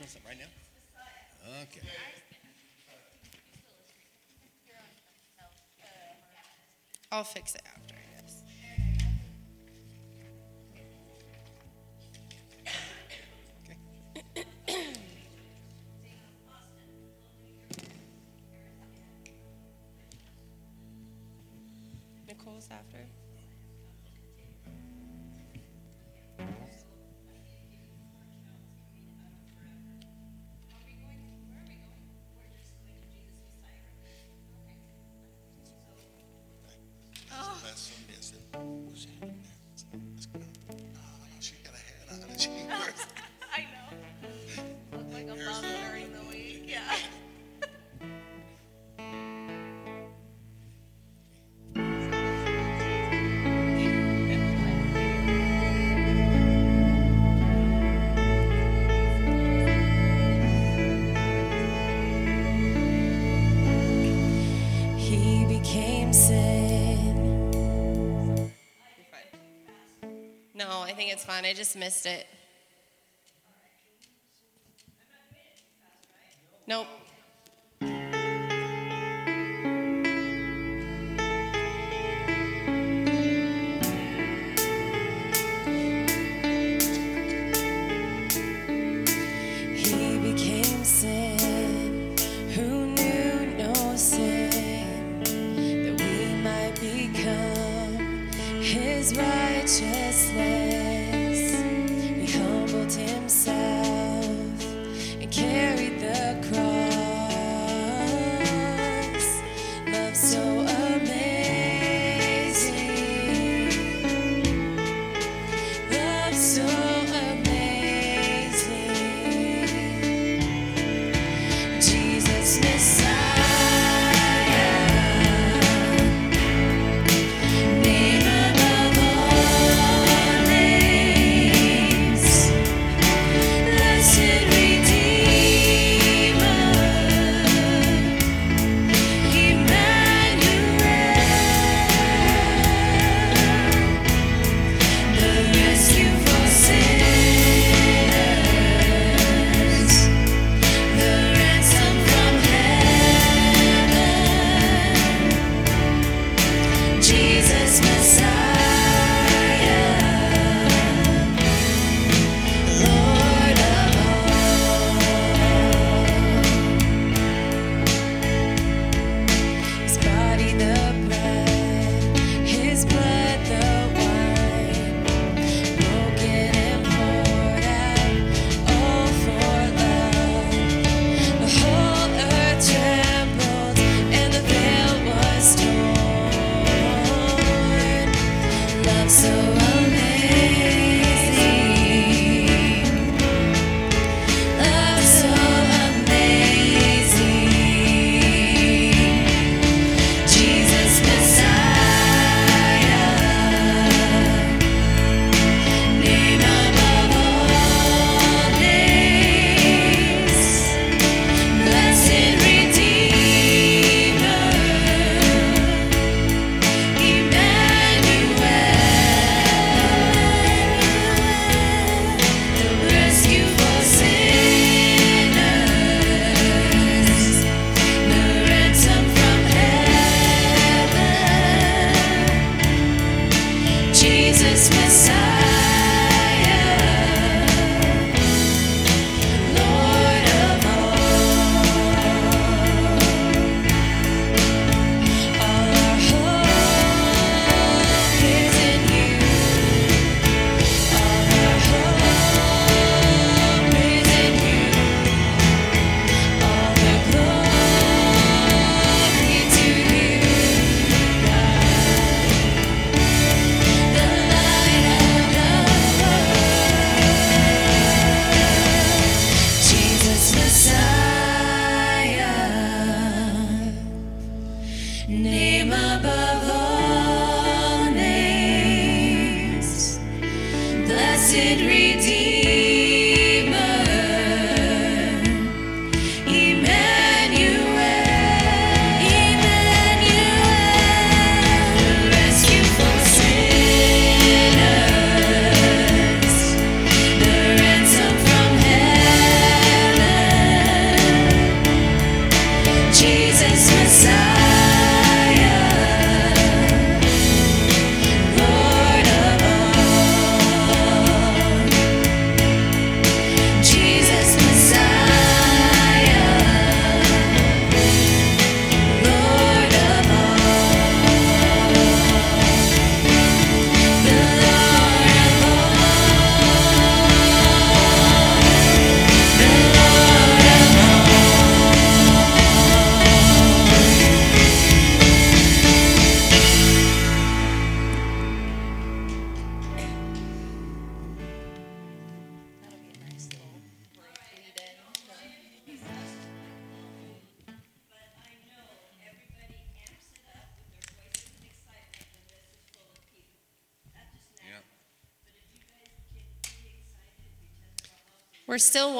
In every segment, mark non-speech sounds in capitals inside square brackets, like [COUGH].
right now? Okay. I'll fix it out. som minns det. Och så, ska, ja, jag kikade hela, han kikade. I think it's fun. I just missed it.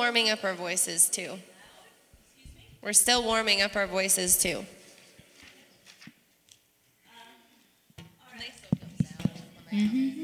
warming up our voices too. We're still warming up our voices too. Mm-hmm.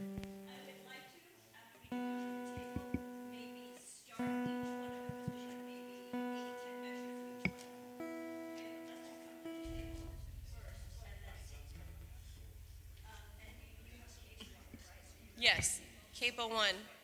people one.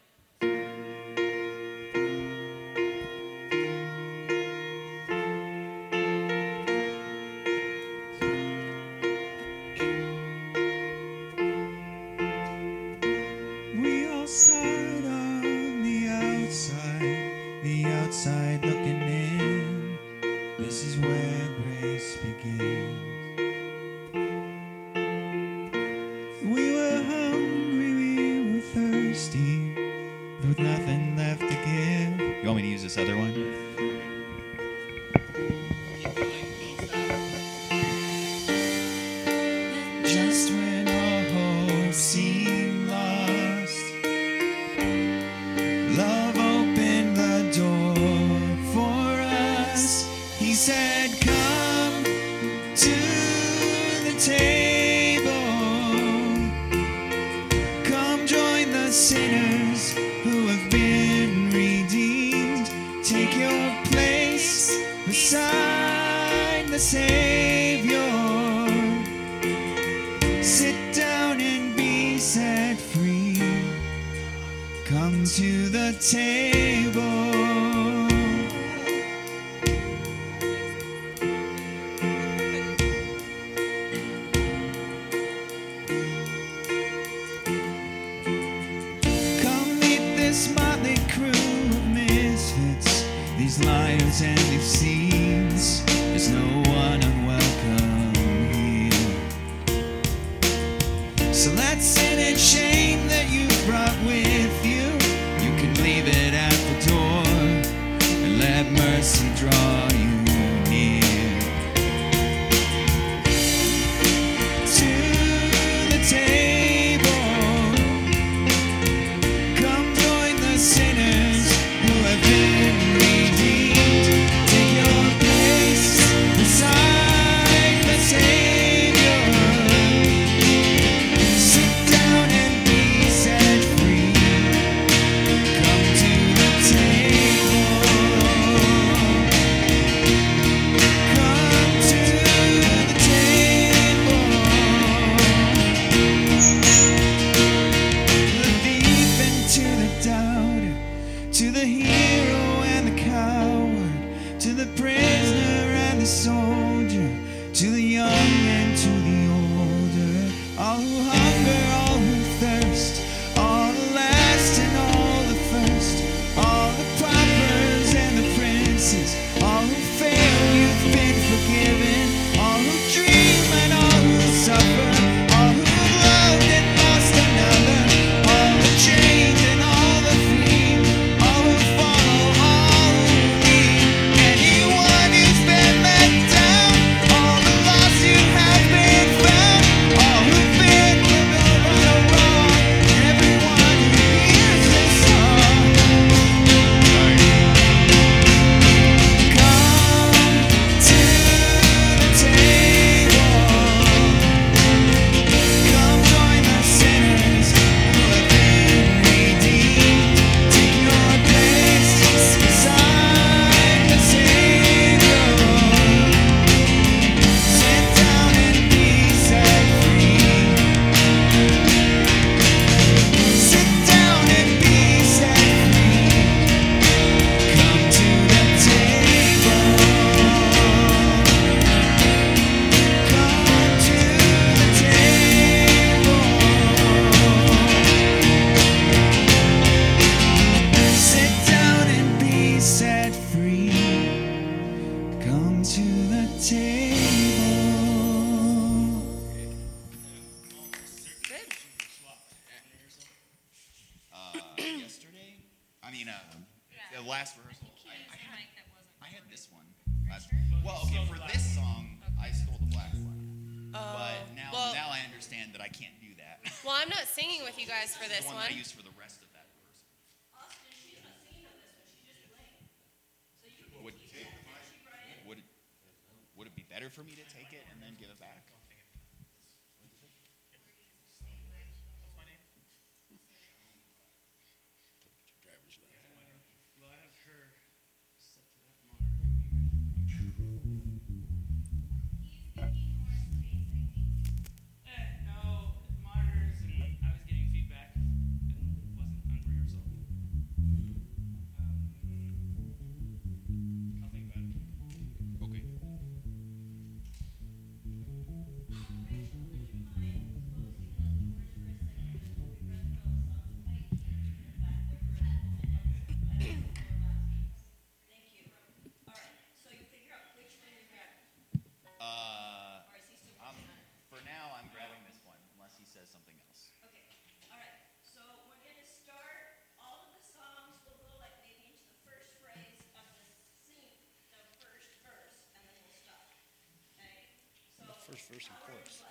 Christian chorus.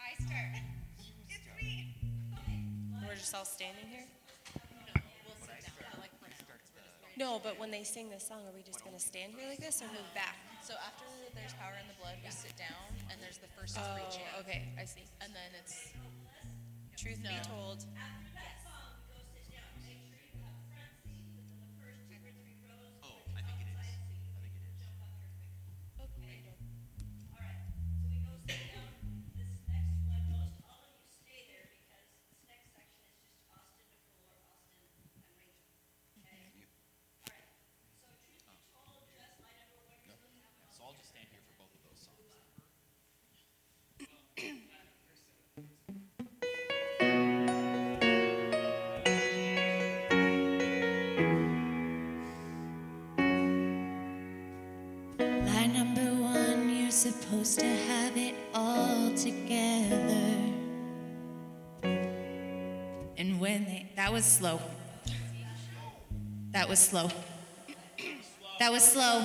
I start. It's me. We're just all standing here? No, but when they sing this song, are we just going to stand here like this or move back? So after there's power in the blood, we sit down and there's the first oh, preaching. okay, I see. And then it's truth no. be told. supposed to have it all together. And when they, that was slow. That was slow. That was slow.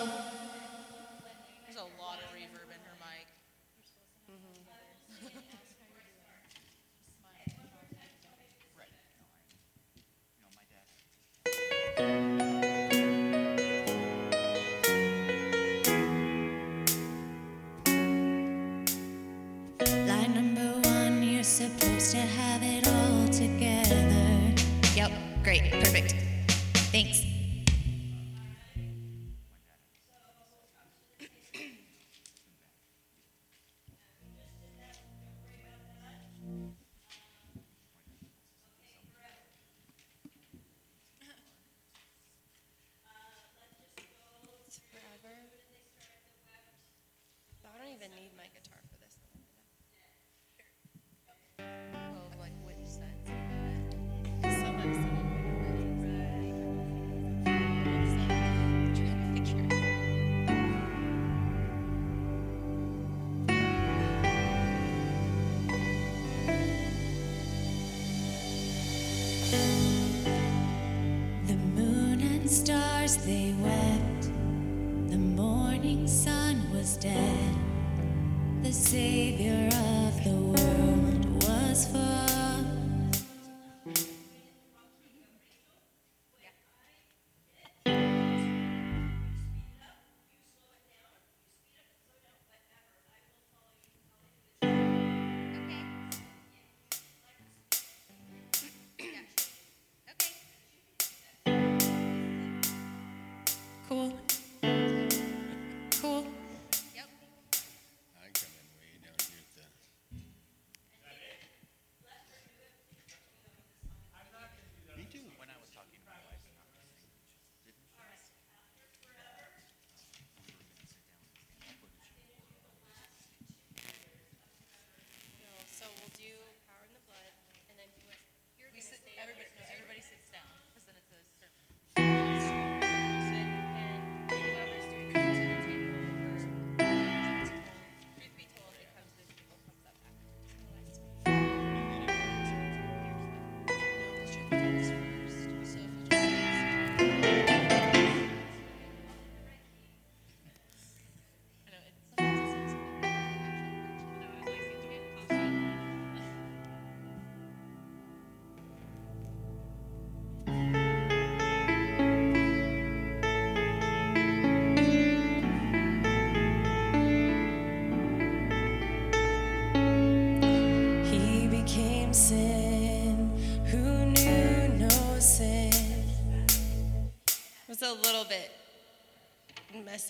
cool.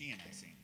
Sheehan, I think.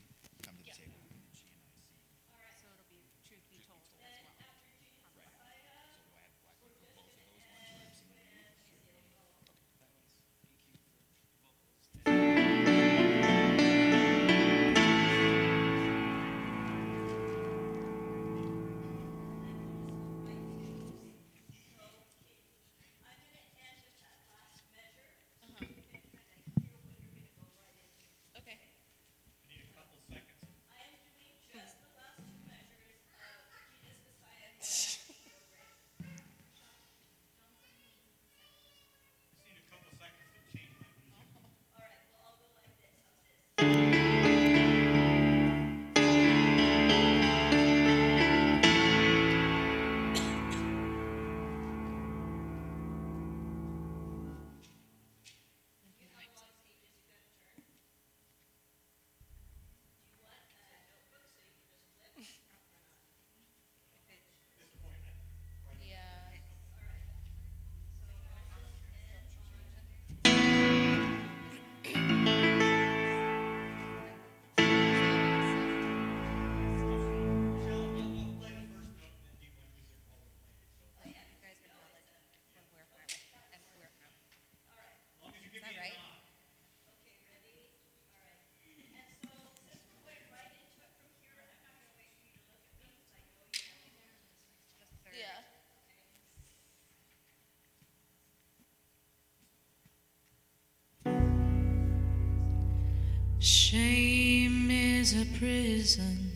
Shame is a prison.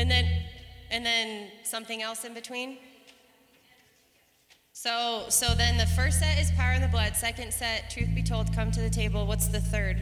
And then, and then something else in between? So, so then the first set is power in the blood. Second set, truth be told, come to the table. What's the third?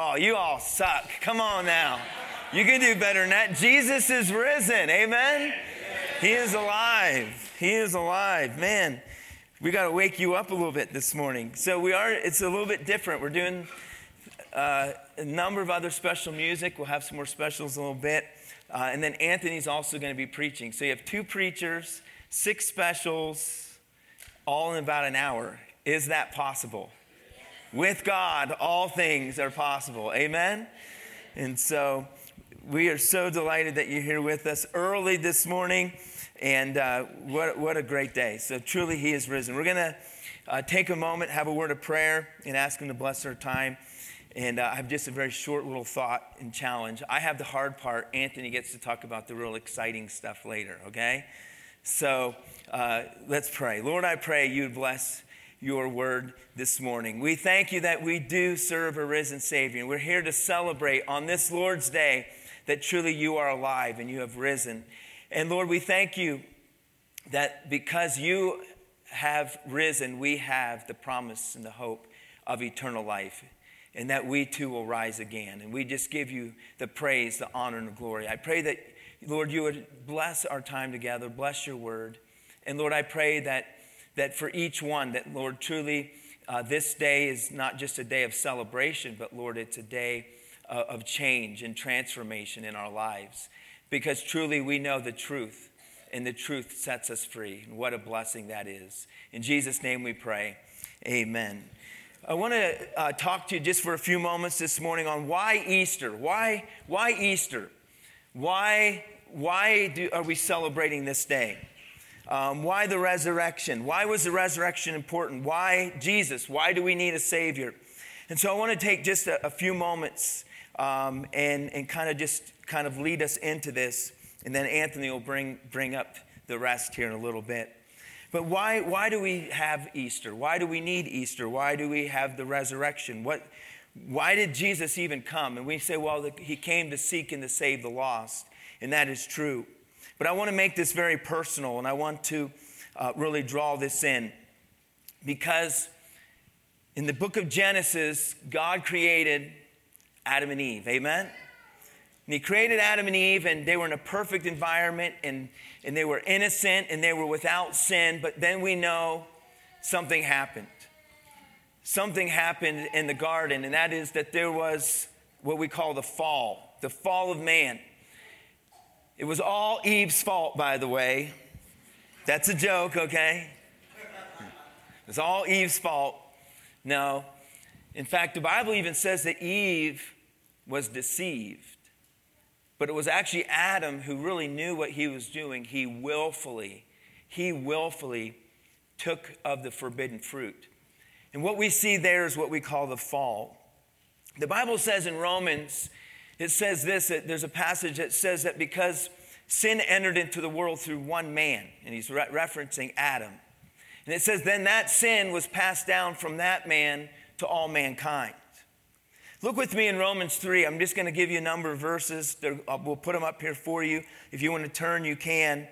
Oh, you all suck. Come on now. You can do better than that. Jesus is risen. Amen. He is alive. He is alive. Man, we got to wake you up a little bit this morning. So we are, it's a little bit different. We're doing uh, a number of other special music. We'll have some more specials in a little bit. Uh, and then Anthony's also going to be preaching. So you have two preachers, six specials, all in about an hour. Is that possible? With God, all things are possible. Amen? And so we are so delighted that you're here with us early this morning. And uh, what, what a great day. So truly, He is risen. We're going to uh, take a moment, have a word of prayer, and ask Him to bless our time. And uh, I have just a very short little thought and challenge. I have the hard part. Anthony gets to talk about the real exciting stuff later, okay? So uh, let's pray. Lord, I pray you bless your word this morning. We thank you that we do serve a risen Savior. We're here to celebrate on this Lord's Day that truly you are alive and you have risen. And Lord, we thank you that because you have risen, we have the promise and the hope of eternal life and that we too will rise again. And we just give you the praise, the honor, and the glory. I pray that, Lord, you would bless our time together, bless your word. And Lord, I pray that, that for each one, that, Lord, truly uh, this day is not just a day of celebration, but, Lord, it's a day uh, of change and transformation in our lives. Because truly we know the truth, and the truth sets us free. And what a blessing that is. In Jesus' name we pray. Amen. I want to uh, talk to you just for a few moments this morning on why Easter. Why, why Easter? Why, why do, are we celebrating this day? Um, why the resurrection? Why was the resurrection important? Why Jesus? Why do we need a Savior? And so I want to take just a, a few moments um, and, and kind of just kind of lead us into this. And then Anthony will bring, bring up the rest here in a little bit. But why, why do we have Easter? Why do we need Easter? Why do we have the resurrection? What, why did Jesus even come? And we say, well, the, he came to seek and to save the lost. And that is true. But I want to make this very personal and I want to uh, really draw this in because in the book of Genesis, God created Adam and Eve. Amen? And he created Adam and Eve, and they were in a perfect environment, and, and they were innocent, and they were without sin. But then we know something happened. Something happened in the garden, and that is that there was what we call the fall, the fall of man. It was all Eve's fault, by the way. That's a joke, okay? It's all Eve's fault. No. In fact, the Bible even says that Eve was deceived. But it was actually Adam who really knew what he was doing. He willfully, he willfully took of the forbidden fruit. And what we see there is what we call the fall. The Bible says in Romans, it says this there's a passage that says that because sin entered into the world through one man, and he's re- referencing Adam. And it says, then that sin was passed down from that man to all mankind. Look with me in Romans 3. I'm just going to give you a number of verses. Uh, we'll put them up here for you. If you want to turn, you can.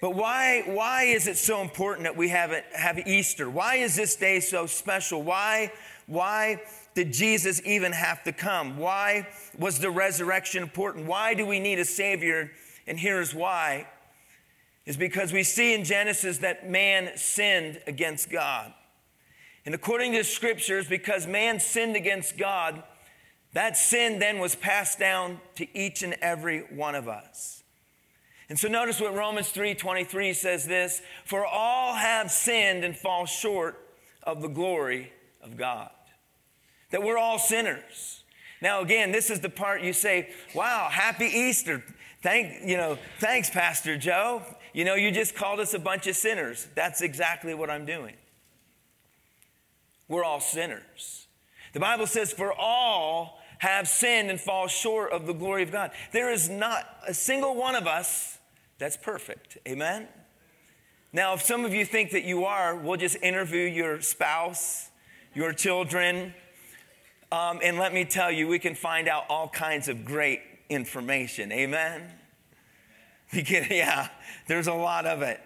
But why, why is it so important that we have, have Easter? Why is this day so special? Why, why did Jesus even have to come? Why was the resurrection important? Why do we need a Savior? And here's why is because we see in Genesis that man sinned against God. And according to the scriptures, because man sinned against God, that sin then was passed down to each and every one of us. And so notice what Romans 3:23 says this, for all have sinned and fall short of the glory of God. That we're all sinners. Now again, this is the part you say, "Wow, happy Easter." Thank, you know, thanks Pastor Joe. You know, you just called us a bunch of sinners. That's exactly what I'm doing. We're all sinners. The Bible says, For all have sinned and fall short of the glory of God. There is not a single one of us that's perfect. Amen? Now, if some of you think that you are, we'll just interview your spouse, your children, um, and let me tell you, we can find out all kinds of great information. Amen? [LAUGHS] Yeah, there's a lot of it.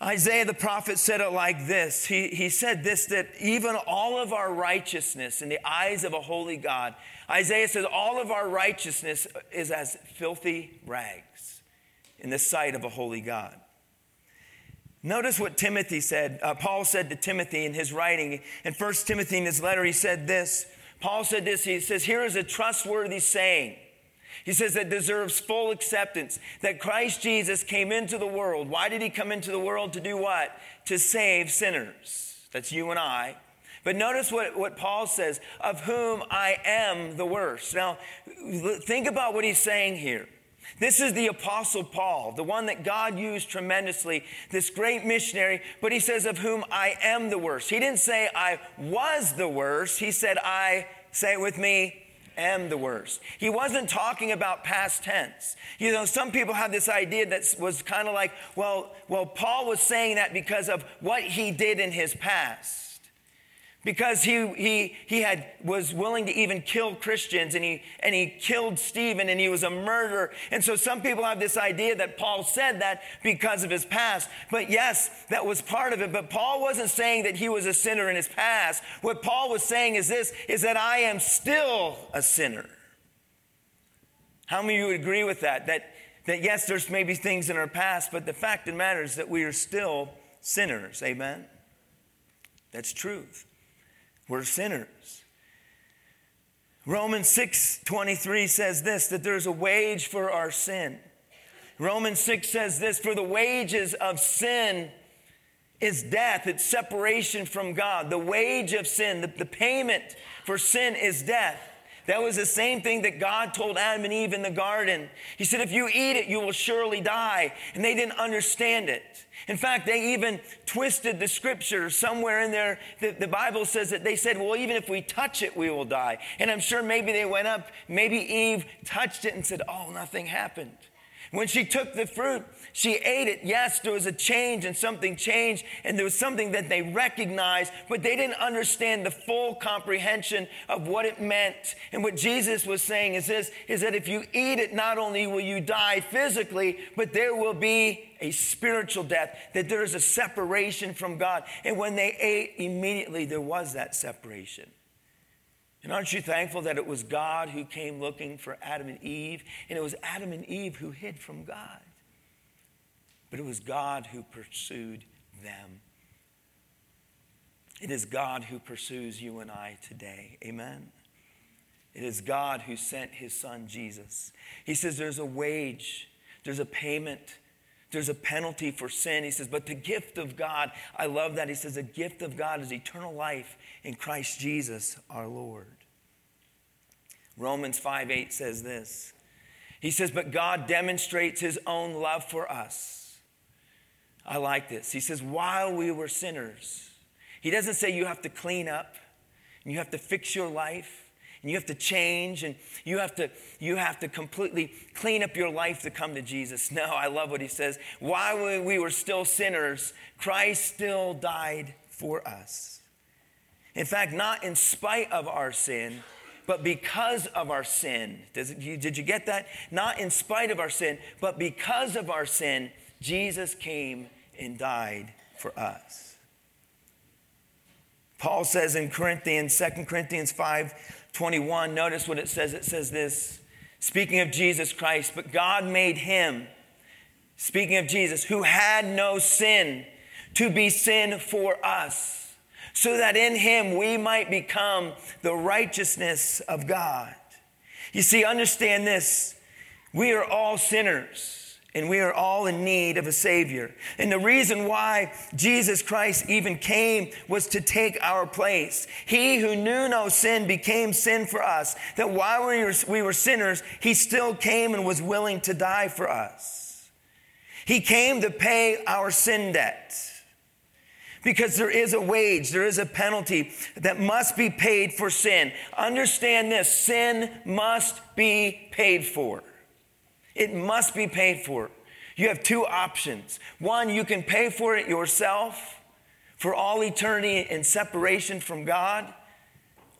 Isaiah the prophet said it like this. He, he said this that even all of our righteousness in the eyes of a holy God, Isaiah says, all of our righteousness is as filthy rags in the sight of a holy God. Notice what Timothy said. Uh, Paul said to Timothy in his writing. In 1 Timothy, in his letter, he said this. Paul said this. He says, Here is a trustworthy saying. He says that deserves full acceptance that Christ Jesus came into the world. Why did he come into the world? To do what? To save sinners. That's you and I. But notice what, what Paul says, of whom I am the worst. Now, think about what he's saying here. This is the Apostle Paul, the one that God used tremendously, this great missionary, but he says, of whom I am the worst. He didn't say I was the worst. He said, I, say it with me, am the worst. He wasn't talking about past tense. You know, some people have this idea that was kind of like, well, well, Paul was saying that because of what he did in his past because he, he, he had, was willing to even kill Christians and he, and he killed Stephen and he was a murderer. And so some people have this idea that Paul said that because of his past. But yes, that was part of it. But Paul wasn't saying that he was a sinner in his past. What Paul was saying is this, is that I am still a sinner. How many of you would agree with that? That, that yes, there's maybe things in our past, but the fact of the matter is that we are still sinners. Amen? That's truth. We're sinners. Romans 6 23 says this that there's a wage for our sin. Romans 6 says this for the wages of sin is death, it's separation from God. The wage of sin, the, the payment for sin is death. That was the same thing that God told Adam and Eve in the garden. He said, If you eat it, you will surely die. And they didn't understand it. In fact, they even twisted the scripture somewhere in there. The, the, Bible says that they said, well, even if we touch it, we will die. And I'm sure maybe they went up, maybe Eve touched it and said, oh, nothing happened. When she took the fruit, she ate it. Yes, there was a change and something changed, and there was something that they recognized, but they didn't understand the full comprehension of what it meant. And what Jesus was saying is this is that if you eat it, not only will you die physically, but there will be a spiritual death, that there is a separation from God. And when they ate, immediately there was that separation. And aren't you thankful that it was God who came looking for Adam and Eve? And it was Adam and Eve who hid from God. But it was God who pursued them. It is God who pursues you and I today. Amen. It is God who sent his son Jesus. He says there's a wage, there's a payment, there's a penalty for sin. He says, but the gift of God, I love that. He says, the gift of God is eternal life in Christ Jesus our Lord. Romans 5 8 says this. He says, But God demonstrates his own love for us. I like this. He says, While we were sinners, he doesn't say you have to clean up and you have to fix your life and you have to change and you have to you have to completely clean up your life to come to jesus [LAUGHS] no i love what he says while we were still sinners christ still died for us in fact not in spite of our sin but because of our sin. Did you get that? Not in spite of our sin, but because of our sin, Jesus came and died for us. Paul says in Corinthians, 2 Corinthians 5 21, notice what it says. It says this speaking of Jesus Christ, but God made him, speaking of Jesus, who had no sin, to be sin for us so that in him we might become the righteousness of God. You see, understand this. We are all sinners and we are all in need of a Savior. And the reason why Jesus Christ even came was to take our place. He who knew no sin became sin for us, that while we were, we were sinners, He still came and was willing to die for us. He came to pay our sin debt because there is a wage, there is a penalty that must be paid for sin. Understand this sin must be paid for. It must be paid for. You have two options. One, you can pay for it yourself for all eternity in separation from God,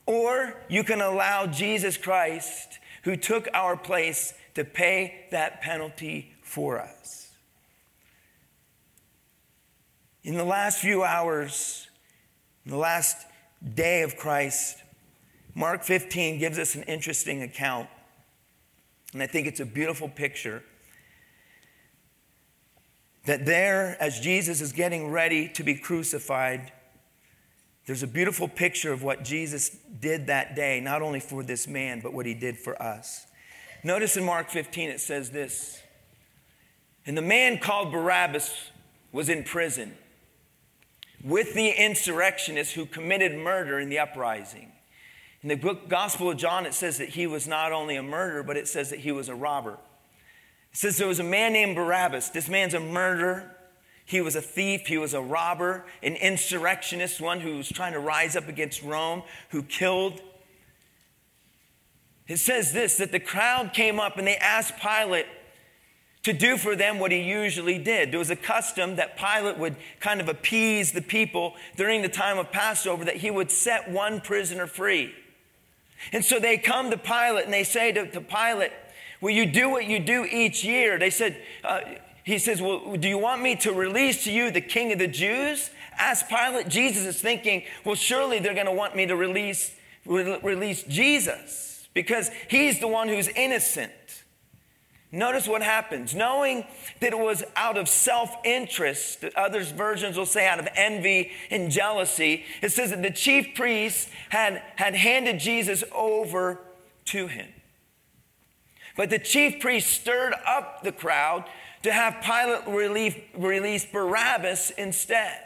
or you can allow Jesus Christ, who took our place, to pay that penalty for us. In the last few hours, in the last day of Christ, Mark 15 gives us an interesting account. And I think it's a beautiful picture that there, as Jesus is getting ready to be crucified, there's a beautiful picture of what Jesus did that day, not only for this man, but what he did for us. Notice in Mark 15, it says this And the man called Barabbas was in prison with the insurrectionists who committed murder in the uprising. In the book Gospel of John, it says that he was not only a murderer, but it says that he was a robber. It says there was a man named Barabbas. This man's a murderer. He was a thief. He was a robber, an insurrectionist, one who was trying to rise up against Rome, who killed. It says this that the crowd came up and they asked Pilate to do for them what he usually did. There was a custom that Pilate would kind of appease the people during the time of Passover that he would set one prisoner free. And so they come to Pilate and they say to, to Pilate, Will you do what you do each year? They said, uh, He says, Well, do you want me to release to you the king of the Jews? Ask Pilate. Jesus is thinking, Well, surely they're going to want me to release, re- release Jesus because he's the one who's innocent. Notice what happens. Knowing that it was out of self interest, others versions will say out of envy and jealousy, it says that the chief priests had, had handed Jesus over to him. But the chief priests stirred up the crowd to have Pilate relief, release Barabbas instead.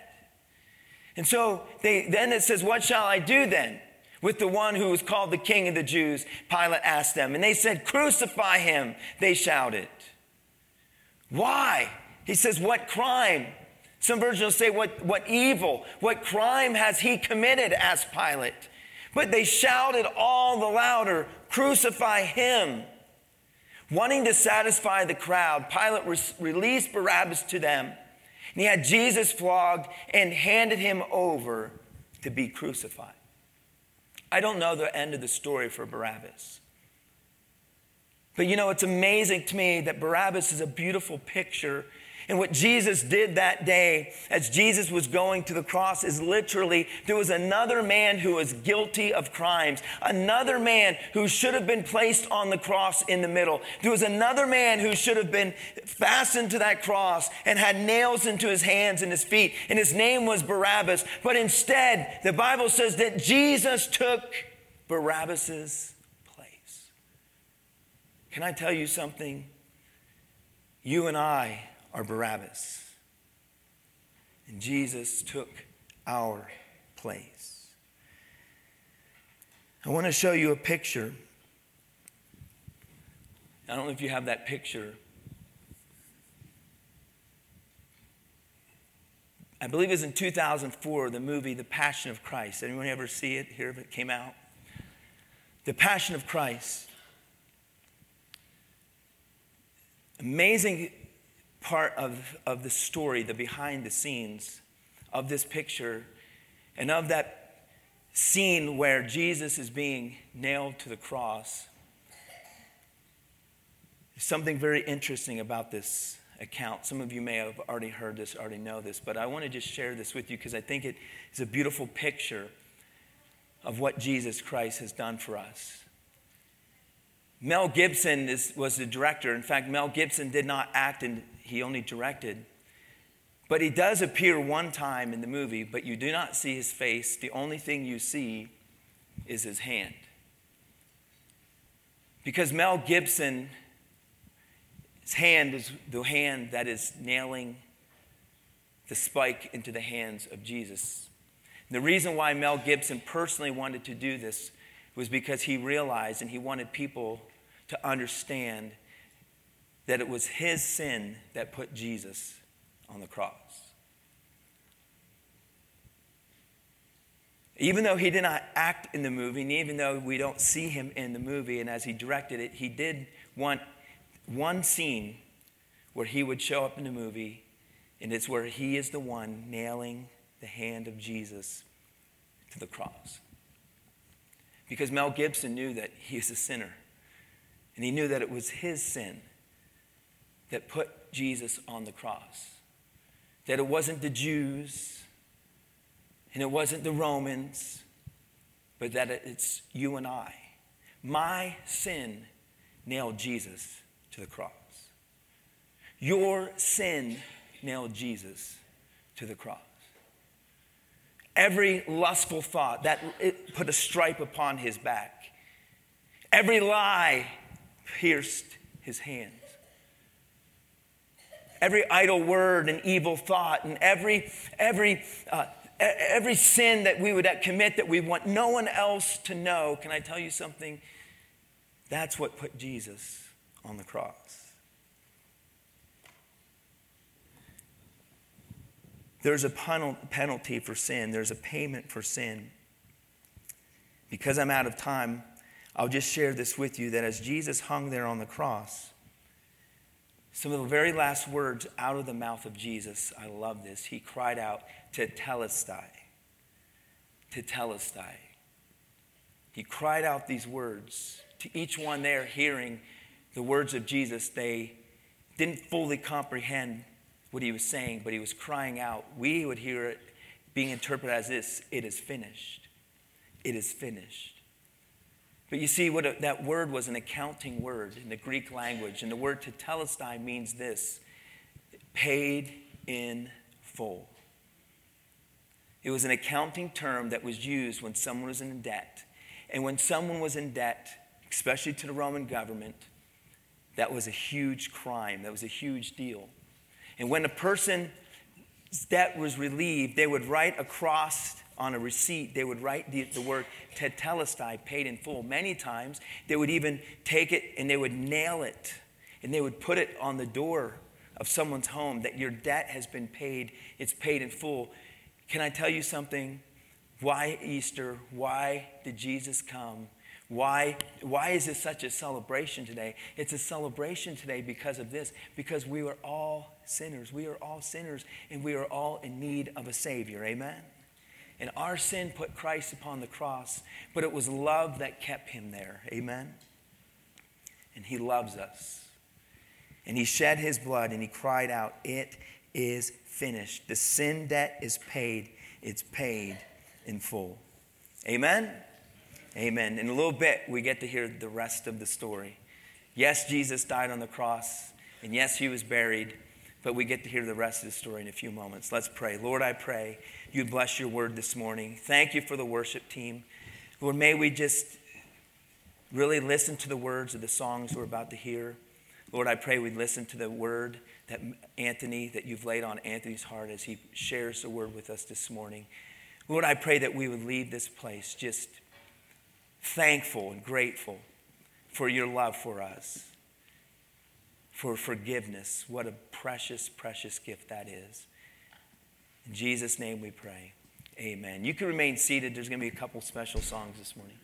And so they, then it says, What shall I do then? With the one who was called the King of the Jews? Pilate asked them. And they said, Crucify him, they shouted. Why? He says, What crime? Some versions will say, What, what evil? What crime has he committed? asked Pilate. But they shouted all the louder, Crucify him. Wanting to satisfy the crowd, Pilate re- released Barabbas to them. And he had Jesus flogged and handed him over to be crucified. I don't know the end of the story for Barabbas. But you know, it's amazing to me that Barabbas is a beautiful picture. And what Jesus did that day as Jesus was going to the cross is literally there was another man who was guilty of crimes, another man who should have been placed on the cross in the middle. There was another man who should have been fastened to that cross and had nails into his hands and his feet, and his name was Barabbas. But instead, the Bible says that Jesus took Barabbas's place. Can I tell you something? You and I are Barabbas. And Jesus took our place. I want to show you a picture. I don't know if you have that picture. I believe it was in 2004, the movie The Passion of Christ. Anyone ever see it, hear if it came out? The Passion of Christ. Amazing part of, of the story, the behind the scenes of this picture, and of that scene where Jesus is being nailed to the cross. Something very interesting about this account. Some of you may have already heard this, already know this, but I want to just share this with you because I think it is a beautiful picture of what Jesus Christ has done for us. Mel Gibson is, was the director. In fact, Mel Gibson did not act in he only directed. But he does appear one time in the movie, but you do not see his face. The only thing you see is his hand. Because Mel Gibson, his hand is the hand that is nailing the spike into the hands of Jesus. And the reason why Mel Gibson personally wanted to do this was because he realized and he wanted people to understand that it was his sin that put Jesus on the cross. Even though he did not act in the movie, and even though we don't see him in the movie, and as he directed it, he did want one scene where he would show up in the movie, and it's where he is the one nailing the hand of Jesus to the cross. Because Mel Gibson knew that he is a sinner, and he knew that it was his sin that put Jesus on the cross. that it wasn't the Jews and it wasn't the Romans, but that it's you and I. My sin nailed Jesus to the cross. Your sin nailed Jesus to the cross. Every lustful thought that put a stripe upon his back. Every lie pierced his hands. Every idle word and evil thought and every every uh, every sin that we would commit that we want no one else to know. Can I tell you something? That's what put Jesus on the cross. There's a penalty for sin, there's a payment for sin. Because I'm out of time, I'll just share this with you that as Jesus hung there on the cross, some of the very last words out of the mouth of Jesus, I love this. He cried out, Tetelestai. Tetelestai. He cried out these words to each one there hearing the words of Jesus. They didn't fully comprehend what he was saying, but he was crying out. We would hear it being interpreted as this it is finished. It is finished. But you see, what a, that word was an accounting word in the Greek language, and the word tetelestai means this paid in full. It was an accounting term that was used when someone was in debt. And when someone was in debt, especially to the Roman government, that was a huge crime. That was a huge deal. And when a person's debt was relieved, they would write across on a receipt, they would write the, the word tetelestai, paid in full. Many times, they would even take it and they would nail it and they would put it on the door of someone's home that your debt has been paid, it's paid in full. Can I tell you something? Why Easter? Why did Jesus come? Why, why is this such a celebration today? It's a celebration today because of this, because we are all sinners. We are all sinners, and we are all in need of a Savior. Amen? And our sin put Christ upon the cross, but it was love that kept him there. Amen? And he loves us. And he shed his blood and he cried out, It is finished. The sin debt is paid, it's paid in full. Amen? Amen. In a little bit, we get to hear the rest of the story. Yes, Jesus died on the cross, and yes, he was buried, but we get to hear the rest of the story in a few moments. Let's pray. Lord, I pray you bless your word this morning. Thank you for the worship team. Lord, may we just really listen to the words of the songs we're about to hear. Lord, I pray we listen to the word that Anthony, that you've laid on Anthony's heart as he shares the word with us this morning. Lord, I pray that we would leave this place just thankful and grateful for your love for us, for forgiveness. What a precious, precious gift that is. In Jesus' name we pray. Amen. You can remain seated. There's going to be a couple special songs this morning.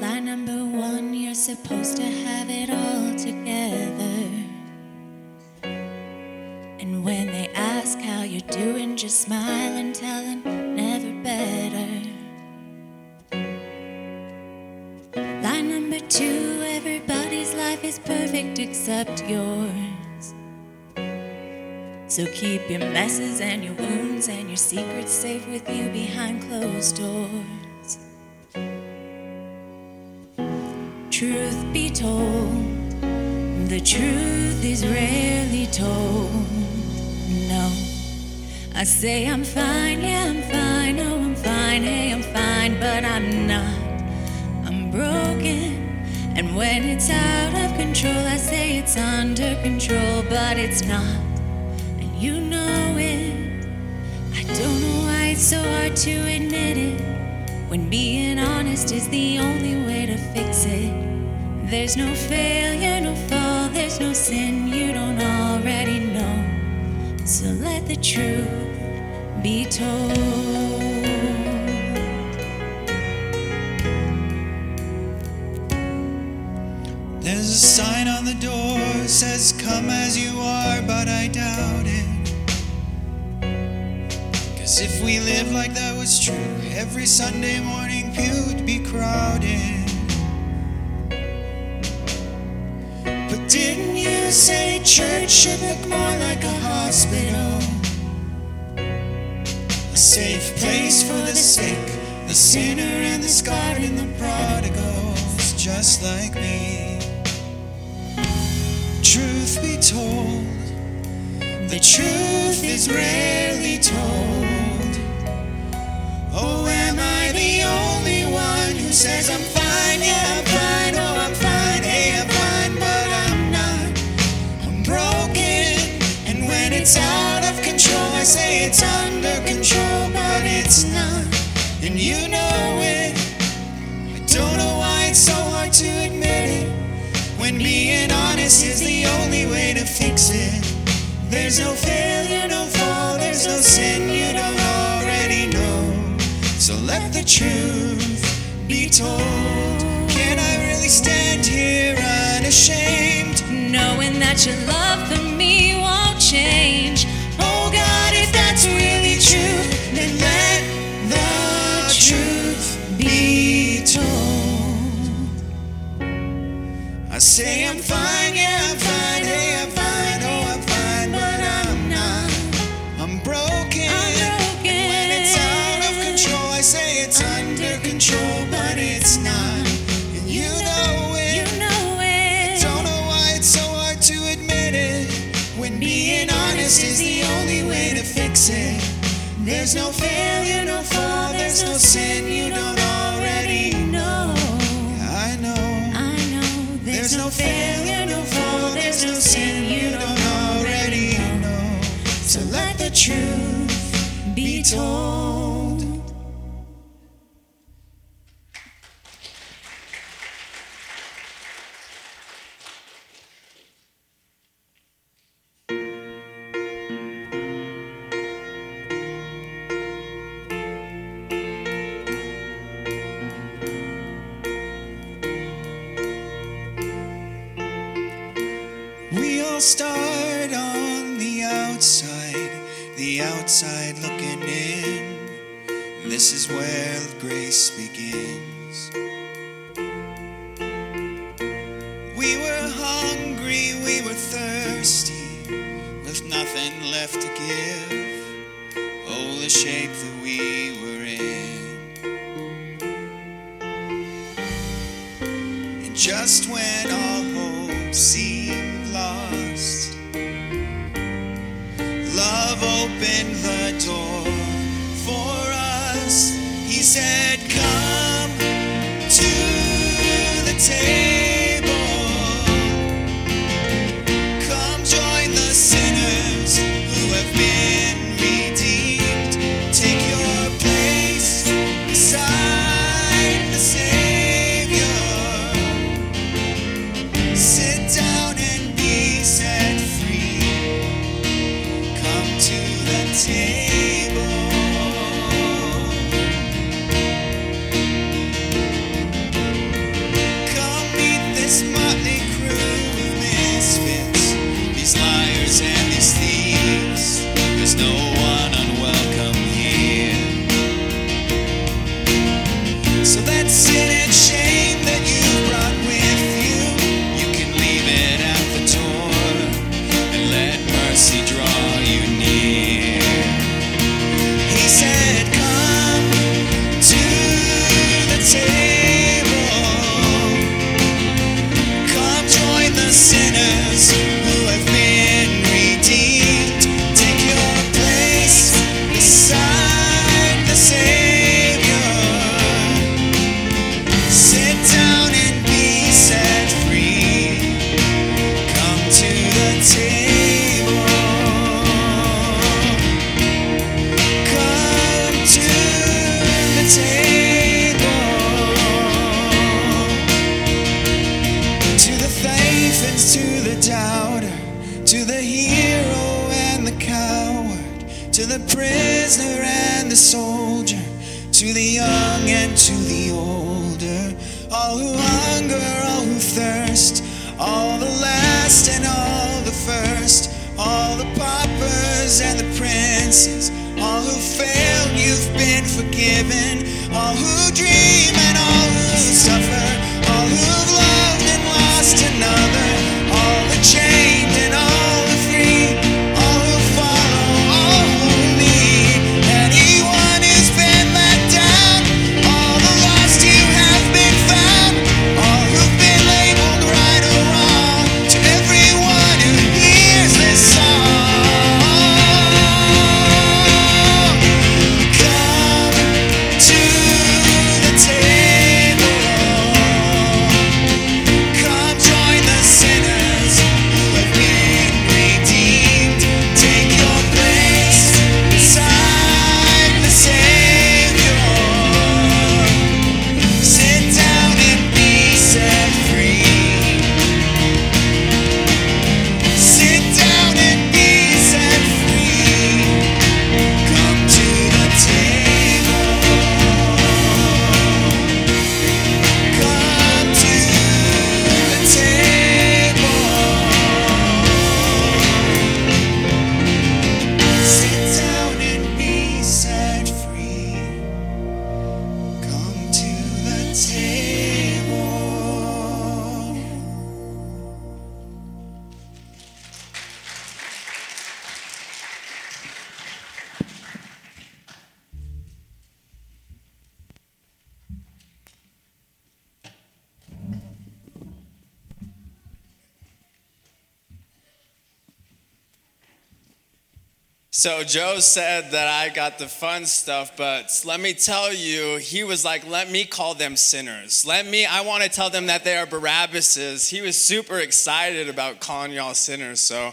Line number one, you're supposed to have it all together. And when they ask how you're doing, just smile and tell them never better. Two, everybody's life is perfect except yours. So keep your messes and your wounds and your secrets safe with you behind closed doors. Truth be told, the truth is rarely told. No, I say I'm fine, yeah, I'm fine, oh, I'm fine, hey, I'm fine, but I'm not. I'm broken, and when it's out of control, I say it's under control, but it's not, and you know it. I don't know why it's so hard to admit it. When being honest is the only way to fix it. There's no failure, no fall, there's no sin you don't already know. So let the truth be told. Says, Come as you are, but I doubt it. As if we lived like that was true, every Sunday morning pew would be crowded. But didn't you say church should look more like a hospital? A safe place for the sick, the sinner and the scarred and the prodigals, just like me. Told, the truth is rarely told. Oh, am I the only one who says I'm way to fix it. There's no failure, no fall, there's no sin you don't already know. So let the truth be told. Can I really stand here unashamed? Knowing that your love for me won't change. Oh God, if that's really true, Then let the truth be told. I say I'm There's no failure, no fall, there's no sin you don't already know. I know. I know There's no failure, no fall, there's no sin you don't already know. So let the truth be told. Outside looking in. This is where grace begins. We were hungry, we were thirsty, with nothing left to give. Oh, the shape that we were in. And just when all hope seemed love opened the door for us. He said, Come to the table. So Joe said that I got the fun stuff, but let me tell you, he was like, let me call them sinners. Let me, I want to tell them that they are Barabbases. He was super excited about calling y'all sinners. So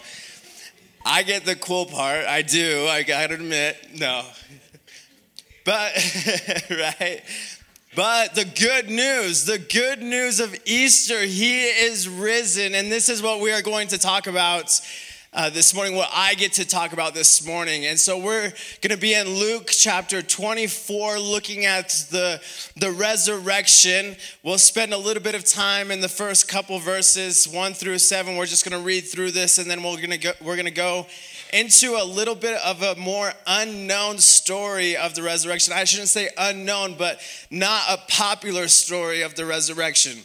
I get the cool part. I do, I gotta admit. No. [LAUGHS] But, [LAUGHS] right? But the good news, the good news of Easter, he is risen. And this is what we are going to talk about uh, this morning, what I get to talk about this morning. And so we're going to be in Luke chapter 24, looking at the, the resurrection. We'll spend a little bit of time in the first couple verses, one through seven. We're just going to read through this, and then we're going to go, we're going to go into a little bit of a more unknown story of the resurrection. I shouldn't say unknown, but not a popular story of the resurrection.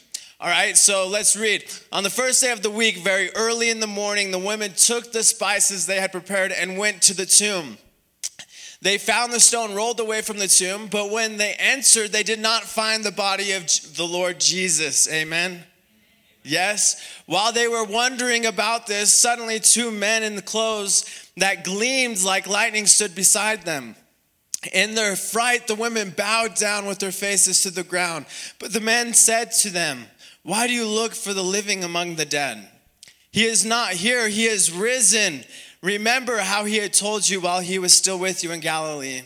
All right, so let's read. On the first day of the week, very early in the morning, the women took the spices they had prepared and went to the tomb. They found the stone rolled away from the tomb, but when they entered, they did not find the body of the Lord Jesus. Amen. Yes. While they were wondering about this, suddenly two men in the clothes that gleamed like lightning stood beside them. In their fright, the women bowed down with their faces to the ground. But the men said to them, Why do you look for the living among the dead? He is not here, he is risen. Remember how he had told you while he was still with you in Galilee.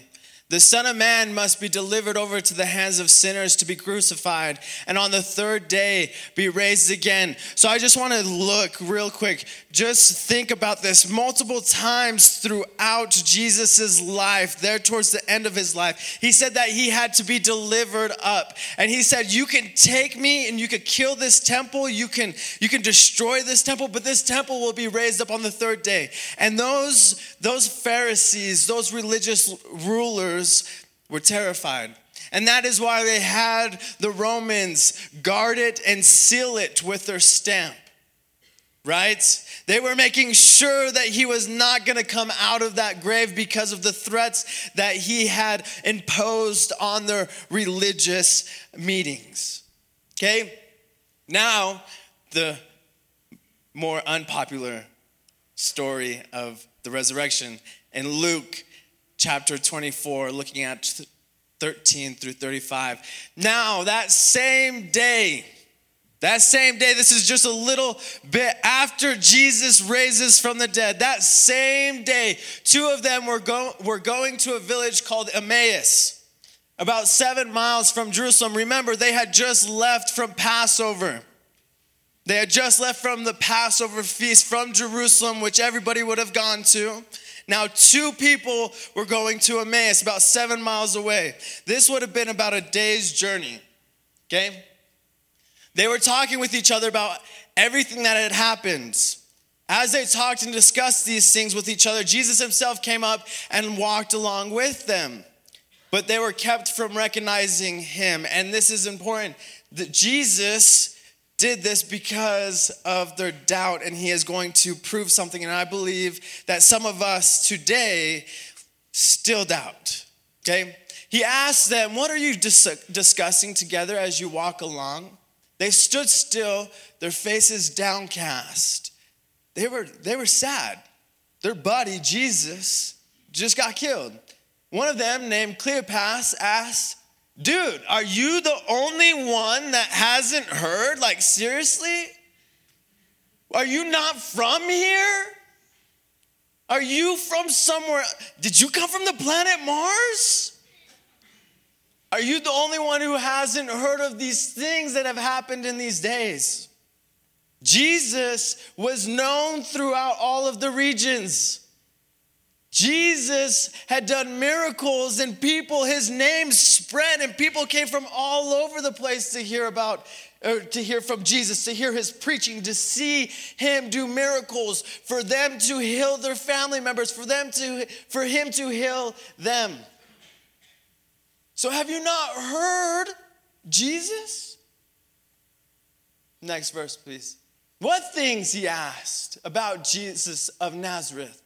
The Son of Man must be delivered over to the hands of sinners to be crucified, and on the third day be raised again. So I just want to look real quick. Just think about this multiple times throughout Jesus' life, there towards the end of his life. He said that he had to be delivered up. And he said, You can take me and you can kill this temple, you can, you can destroy this temple, but this temple will be raised up on the third day. And those, those Pharisees, those religious rulers, were terrified. And that is why they had the Romans guard it and seal it with their stamp. Right? They were making sure that he was not going to come out of that grave because of the threats that he had imposed on their religious meetings. Okay? Now, the more unpopular story of the resurrection. In Luke chapter 24, looking at 13 through 35. Now, that same day, that same day, this is just a little bit after Jesus raises from the dead. That same day, two of them were, go, were going to a village called Emmaus, about seven miles from Jerusalem. Remember, they had just left from Passover. They had just left from the Passover feast from Jerusalem, which everybody would have gone to. Now, two people were going to Emmaus, about seven miles away. This would have been about a day's journey, okay? They were talking with each other about everything that had happened. As they talked and discussed these things with each other, Jesus himself came up and walked along with them. But they were kept from recognizing him. And this is important that Jesus did this because of their doubt, and he is going to prove something. And I believe that some of us today still doubt. Okay? He asked them, What are you dis- discussing together as you walk along? They stood still, their faces downcast. They were, they were sad. Their buddy, Jesus, just got killed. One of them, named Cleopas, asked, Dude, are you the only one that hasn't heard? Like, seriously? Are you not from here? Are you from somewhere? Did you come from the planet Mars? Are you the only one who hasn't heard of these things that have happened in these days? Jesus was known throughout all of the regions. Jesus had done miracles and people, his name spread, and people came from all over the place to hear about, or to hear from Jesus, to hear his preaching, to see him do miracles, for them to heal their family members, for them to, for him to heal them. So have you not heard Jesus? Next verse, please. What things, he asked, about Jesus of Nazareth?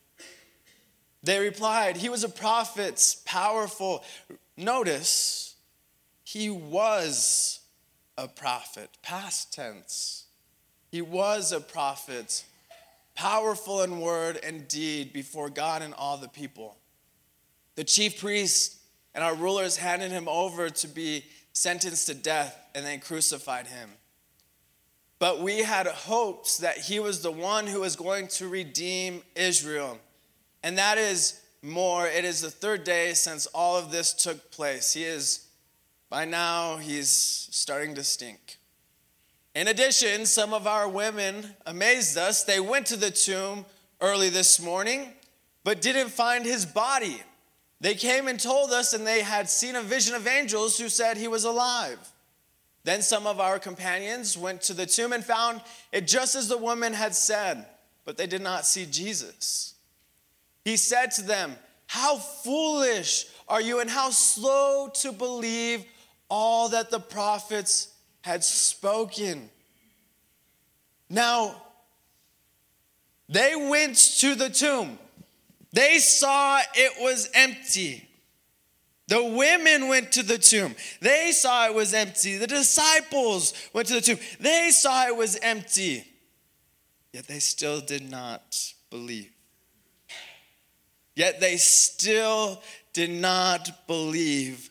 They replied, He was a prophet, powerful. Notice, he was a prophet, past tense. He was a prophet, powerful in word and deed before God and all the people. The chief priests and our rulers handed him over to be sentenced to death and they crucified him. But we had hopes that he was the one who was going to redeem Israel. And that is more. It is the third day since all of this took place. He is, by now, he's starting to stink. In addition, some of our women amazed us. They went to the tomb early this morning, but didn't find his body. They came and told us, and they had seen a vision of angels who said he was alive. Then some of our companions went to the tomb and found it just as the woman had said, but they did not see Jesus. He said to them, How foolish are you, and how slow to believe all that the prophets had spoken. Now, they went to the tomb. They saw it was empty. The women went to the tomb. They saw it was empty. The disciples went to the tomb. They saw it was empty. Yet they still did not believe. Yet they still did not believe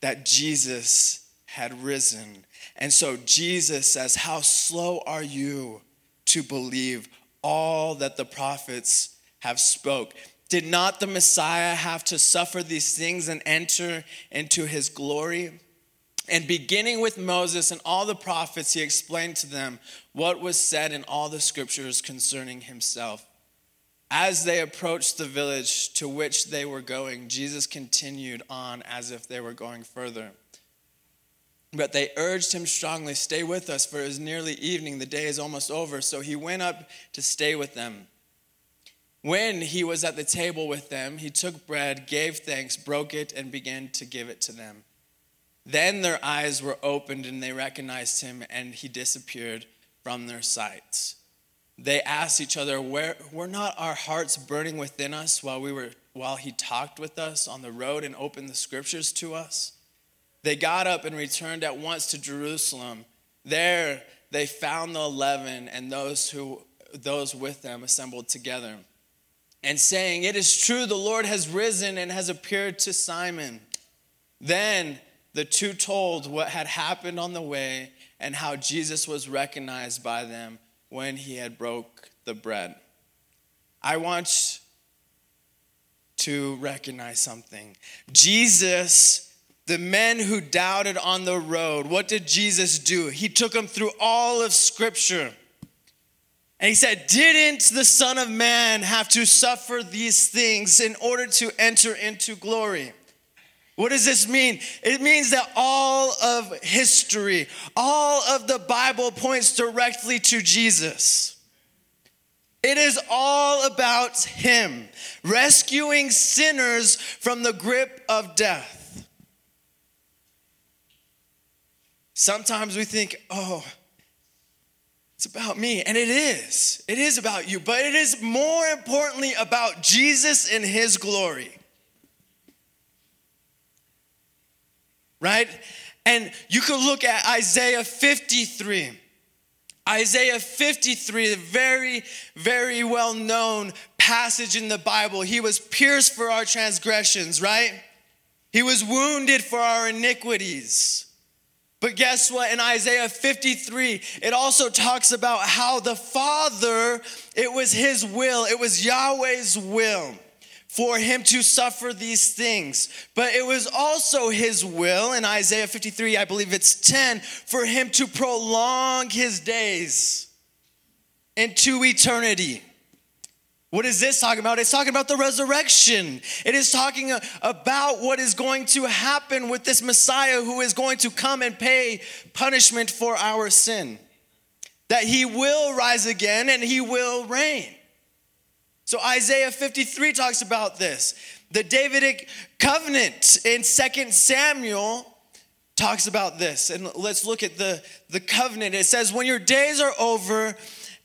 that Jesus had risen. And so Jesus says, How slow are you to believe all that the prophets have spoke? Did not the Messiah have to suffer these things and enter into his glory? And beginning with Moses and all the prophets, he explained to them what was said in all the scriptures concerning himself. As they approached the village to which they were going, Jesus continued on as if they were going further. But they urged him strongly, Stay with us, for it is nearly evening. The day is almost over. So he went up to stay with them. When he was at the table with them, he took bread, gave thanks, broke it, and began to give it to them. Then their eyes were opened and they recognized him, and he disappeared from their sight. They asked each other, Where, Were not our hearts burning within us while, we were, while he talked with us on the road and opened the scriptures to us? They got up and returned at once to Jerusalem. There they found the eleven and those, who, those with them assembled together and saying, It is true, the Lord has risen and has appeared to Simon. Then the two told what had happened on the way and how Jesus was recognized by them when he had broke the bread. I want to recognize something. Jesus, the men who doubted on the road, what did Jesus do? He took them through all of Scripture. And he said, Didn't the Son of Man have to suffer these things in order to enter into glory? What does this mean? It means that all of history, all of the Bible points directly to Jesus. It is all about Him, rescuing sinners from the grip of death. Sometimes we think, oh, it's about me. And it is. It is about you. But it is more importantly about Jesus and His glory. Right? And you could look at Isaiah 53. Isaiah 53, a very, very well known passage in the Bible. He was pierced for our transgressions, right? He was wounded for our iniquities. But guess what? In Isaiah 53, it also talks about how the Father, it was His will, it was Yahweh's will for him to suffer these things. But it was also his will in Isaiah 53, I believe it's 10, for him to prolong his days into eternity. What is this talking about? It's talking about the resurrection. It is talking uh, about what is going to happen with this Messiah who is going to come and pay punishment for our sin. That he will rise again and he will reign. So Isaiah 53 talks about this. The Davidic covenant in 2 Samuel talks about this. And let's look at the, the covenant. It says, When your days are over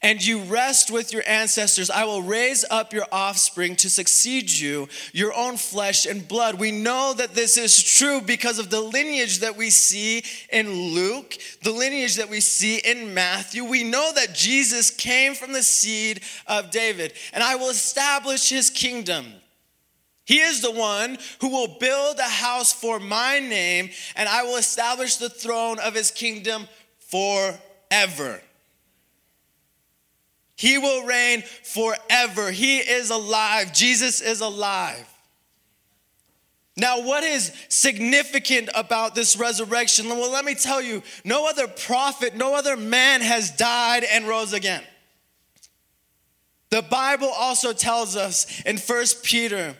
and you rest with your ancestors, I will raise up your offspring to succeed you, your own flesh and blood. We know that this is true because of the lineage that we see in Luke, the lineage that we see in Matthew. We know that Jesus came from the seed of David, and I will establish his kingdom. He is the one who will build a house for my name, and I will establish the throne of his kingdom forever. He will reign forever. He is alive. Jesus is alive. Now, what is significant about this resurrection? Well, let me tell you no other prophet, no other man has died and rose again. The Bible also tells us in 1 Peter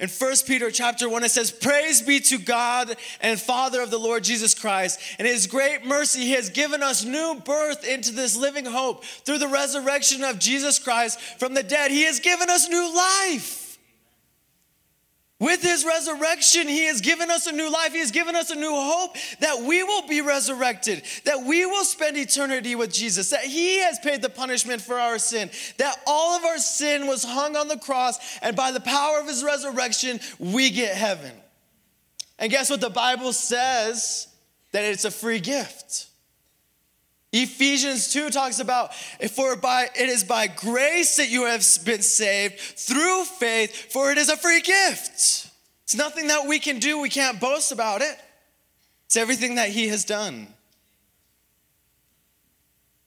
in 1 Peter chapter 1, it says, Praise be to God and Father of the Lord Jesus Christ. In his great mercy, he has given us new birth into this living hope through the resurrection of Jesus Christ from the dead. He has given us new life. With his resurrection, he has given us a new life. He has given us a new hope that we will be resurrected, that we will spend eternity with Jesus, that he has paid the punishment for our sin, that all of our sin was hung on the cross, and by the power of his resurrection, we get heaven. And guess what the Bible says? That it's a free gift. Ephesians 2 talks about for by it is by grace that you have been saved through faith for it is a free gift. It's nothing that we can do, we can't boast about it. It's everything that he has done.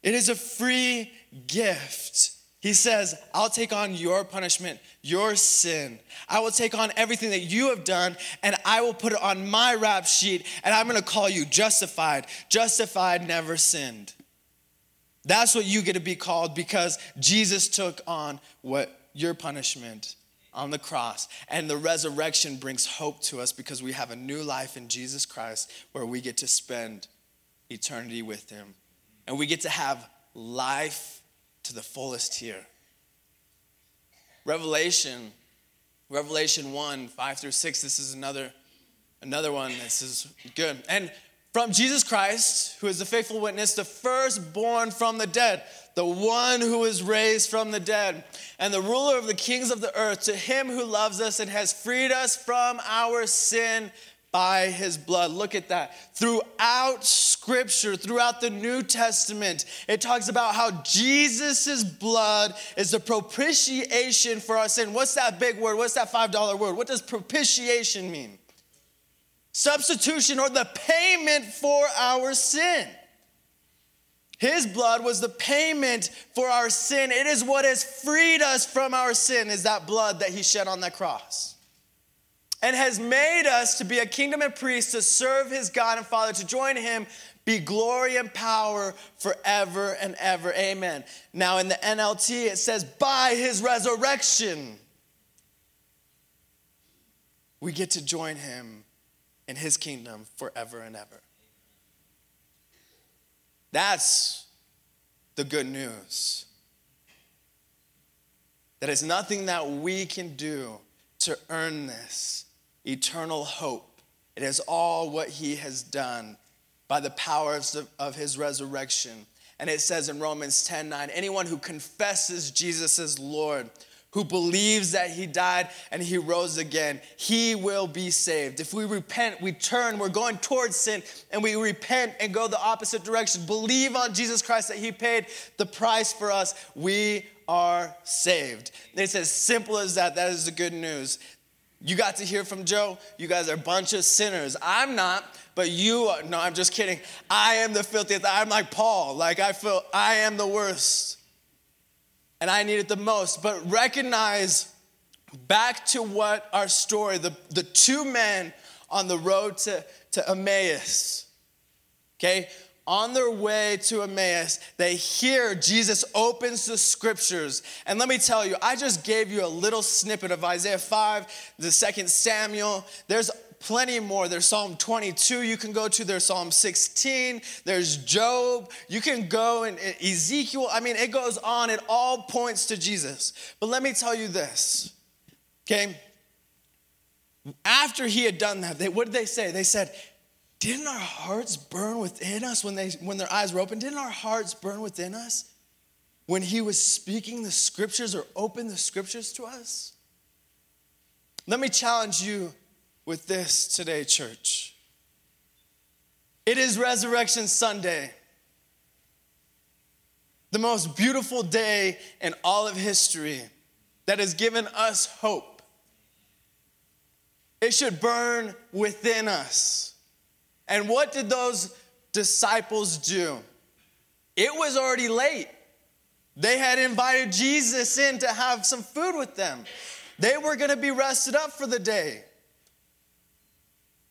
It is a free gift. He says, I'll take on your punishment, your sin. I will take on everything that you have done and I will put it on my rap sheet and I'm gonna call you justified. Justified, never sinned. That's what you get to be called because Jesus took on what your punishment on the cross. And the resurrection brings hope to us because we have a new life in Jesus Christ where we get to spend eternity with Him. And we get to have life to the fullest here. Revelation, Revelation 1, 5 through 6, this is another, another one. This is good. And from Jesus Christ, who is the faithful witness, the firstborn from the dead, the one who is raised from the dead, and the ruler of the kings of the earth, to him who loves us and has freed us from our sin by his blood. Look at that. Throughout scripture, throughout the New Testament, it talks about how Jesus' blood is the propitiation for our sin. What's that big word? What's that $5 word? What does propitiation mean? Substitution or the payment for our sin. His blood was the payment for our sin. It is what has freed us from our sin, is that blood that he shed on the cross. And has made us to be a kingdom and priest to serve his God and Father, to join him, be glory and power forever and ever. Amen. Now in the NLT, it says, by his resurrection, we get to join him in his kingdom forever and ever. That's the good news. That it's nothing that we can do to earn this eternal hope. It is all what he has done by the powers of, of his resurrection. And it says in Romans 10 9, anyone who confesses Jesus as Lord, who believes that he died and he rose again, he will be saved. If we repent, we turn, we're going towards sin, and we repent and go the opposite direction, believe on Jesus Christ that he paid the price for us, we are saved. It's as simple as that. That is the good news. You got to hear from Joe. You guys are a bunch of sinners. I'm not, but you are. No, I'm just kidding. I am the filthiest. I'm like Paul. Like I feel I am the worst. And I need it the most. But recognize back to what our story, the, the two men on the road to, to Emmaus. Okay? on their way to Emmaus, they hear Jesus opens the scriptures. And let me tell you, I just gave you a little snippet of Isaiah 5, the second Samuel. There's plenty more. There's Psalm 22 you can go to, there's Psalm 16, there's Job. You can go and Ezekiel. I mean, it goes on, it all points to Jesus. But let me tell you this, okay? After he had done that, they, what did they say? They said, didn't our hearts burn within us when, they, when their eyes were open? Didn't our hearts burn within us when he was speaking the scriptures or opened the scriptures to us? Let me challenge you with this today, church. It is Resurrection Sunday, the most beautiful day in all of history that has given us hope. It should burn within us. And what did those disciples do? It was already late. They had invited Jesus in to have some food with them. They were going to be rested up for the day.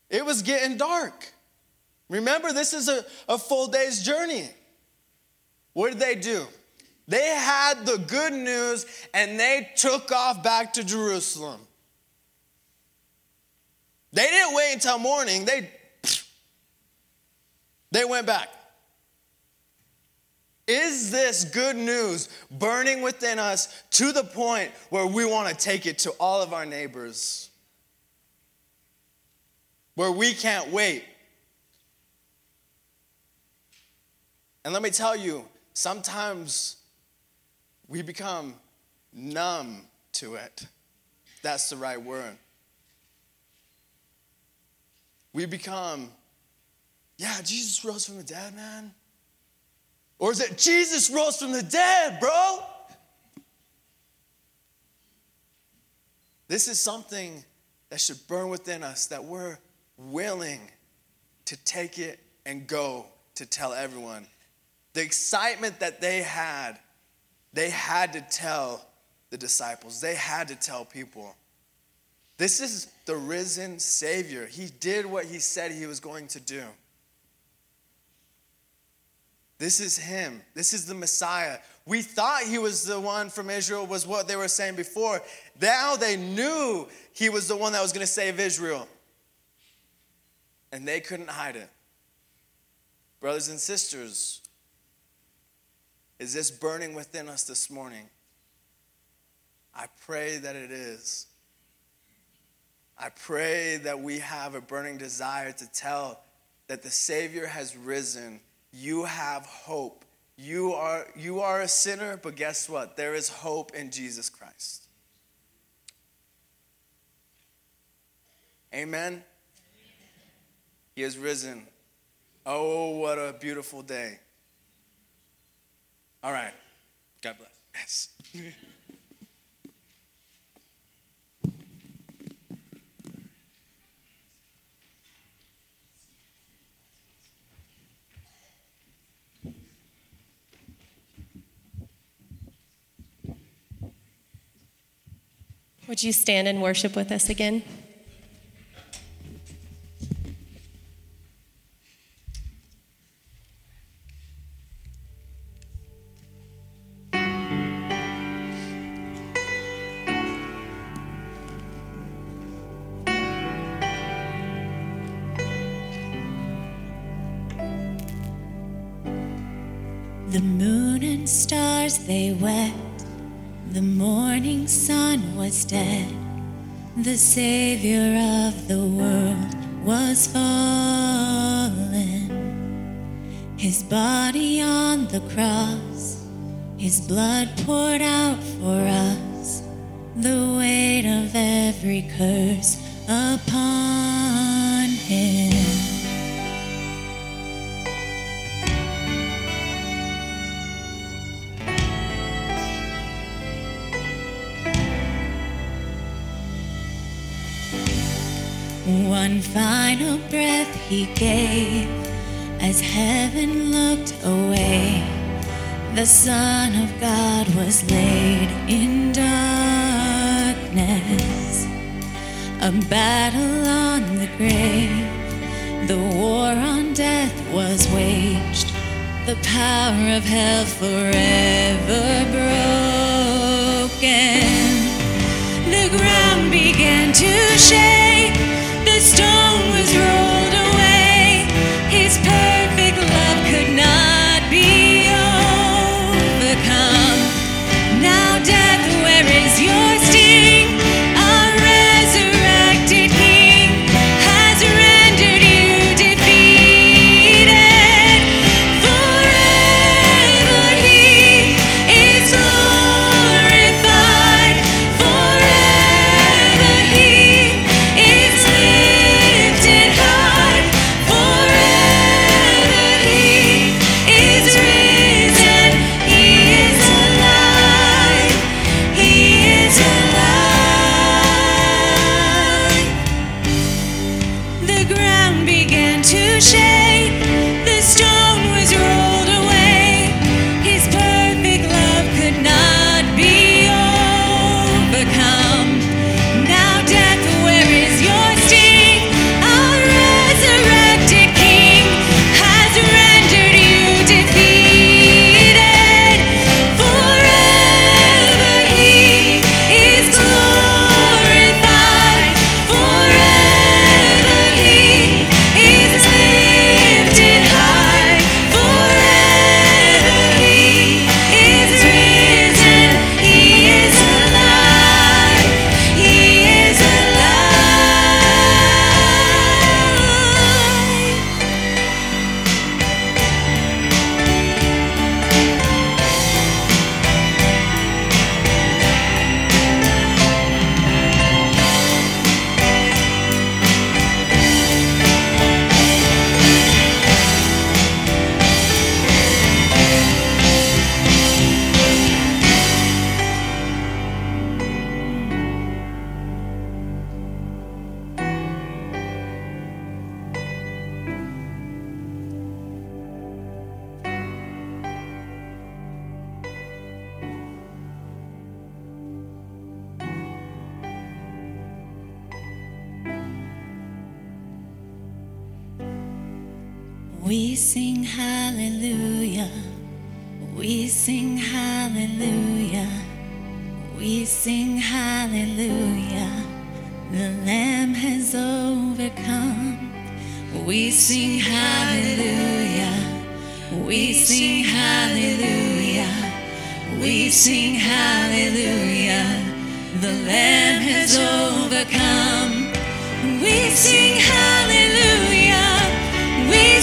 It was getting dark. Remember, this is a, a full day's journey. What did they do? They had the good news and they took off back to Jerusalem. They didn't wait until morning. They [SNIFFS] they went back. Is this good news burning within us to the point where we want to take it to all of our neighbors? Where we can't wait. And let me tell you, sometimes we become numb to it. That's the right word. We become yeah, Jesus rose from the dead, man. Or is it Jesus rose from the dead, bro? This is something that should burn within us that we're willing to take it and go to tell everyone. The excitement that they had, they had to tell the disciples, they had to tell people. This is the risen Savior. He did what he said he was going to do. This is him. This is the Messiah. We thought he was the one from Israel, was what they were saying before. Now they knew he was the one that was going to save Israel. And they couldn't hide it. Brothers and sisters, is this burning within us this morning? I pray that it is. I pray that we have a burning desire to tell that the Savior has risen you have hope. You are, you are a sinner, but guess what? There is hope in Jesus Christ. Amen? He is risen. Oh, what a beautiful day. All right. God bless. Yes. Would you stand and worship with us again? They wept, The morning sun was dead. The Savior of the world was fallen. His body on the cross, His blood poured out for us. The weight of every curse upon Him. One final breath he gave as heaven looked away. The Son of God was laid in darkness. A battle on the grave, the war on death was waged. The power of hell forever broken. The ground began to shake, stone was rolled We sing hallelujah. We sing hallelujah. We sing hallelujah. The Lamb has overcome. We sing hallelujah. We sing hallelujah. We sing hallelujah. The Lamb has overcome. We sing hallelujah. We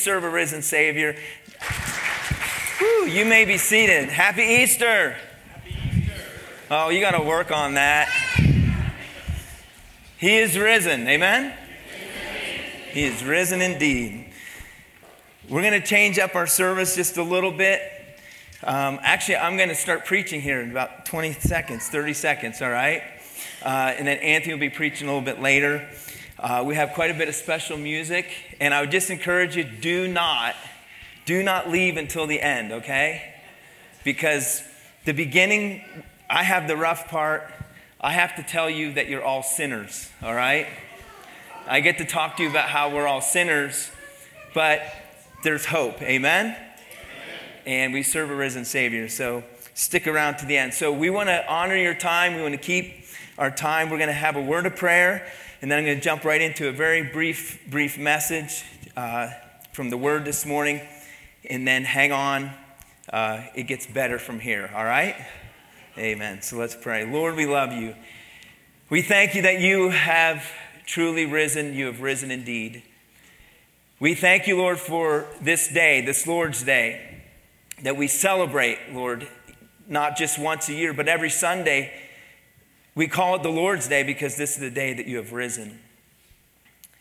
serve a risen Savior. Whew, you may be seated. Happy Easter. Oh, you got to work on that. He is risen. Amen? He is risen indeed. We're going to change up our service just a little bit. Um, actually, I'm going to start preaching here in about 20 seconds, 30 seconds, all right? Uh, and then Anthony will be preaching a little bit later. Uh, we have quite a bit of special music, and I would just encourage you do not, do not leave until the end, okay? Because the beginning, I have the rough part. I have to tell you that you're all sinners, all right? I get to talk to you about how we're all sinners, but there's hope, amen? And we serve a risen Savior, so stick around to the end. So we want to honor your time. We want to keep our time. We're going to have a word of prayer, and then I'm going to jump right into a very brief, brief message uh, from the Word this morning, and then hang on. Uh, it gets better from here, all right? Amen. So let's pray. Lord, we love you. We thank you that you have truly risen. You have risen indeed. We thank you, Lord, for this day, this Lord's Day, that we celebrate, Lord, not just once a year, but every Sunday. We call it the Lord's Day because this is the day that you have risen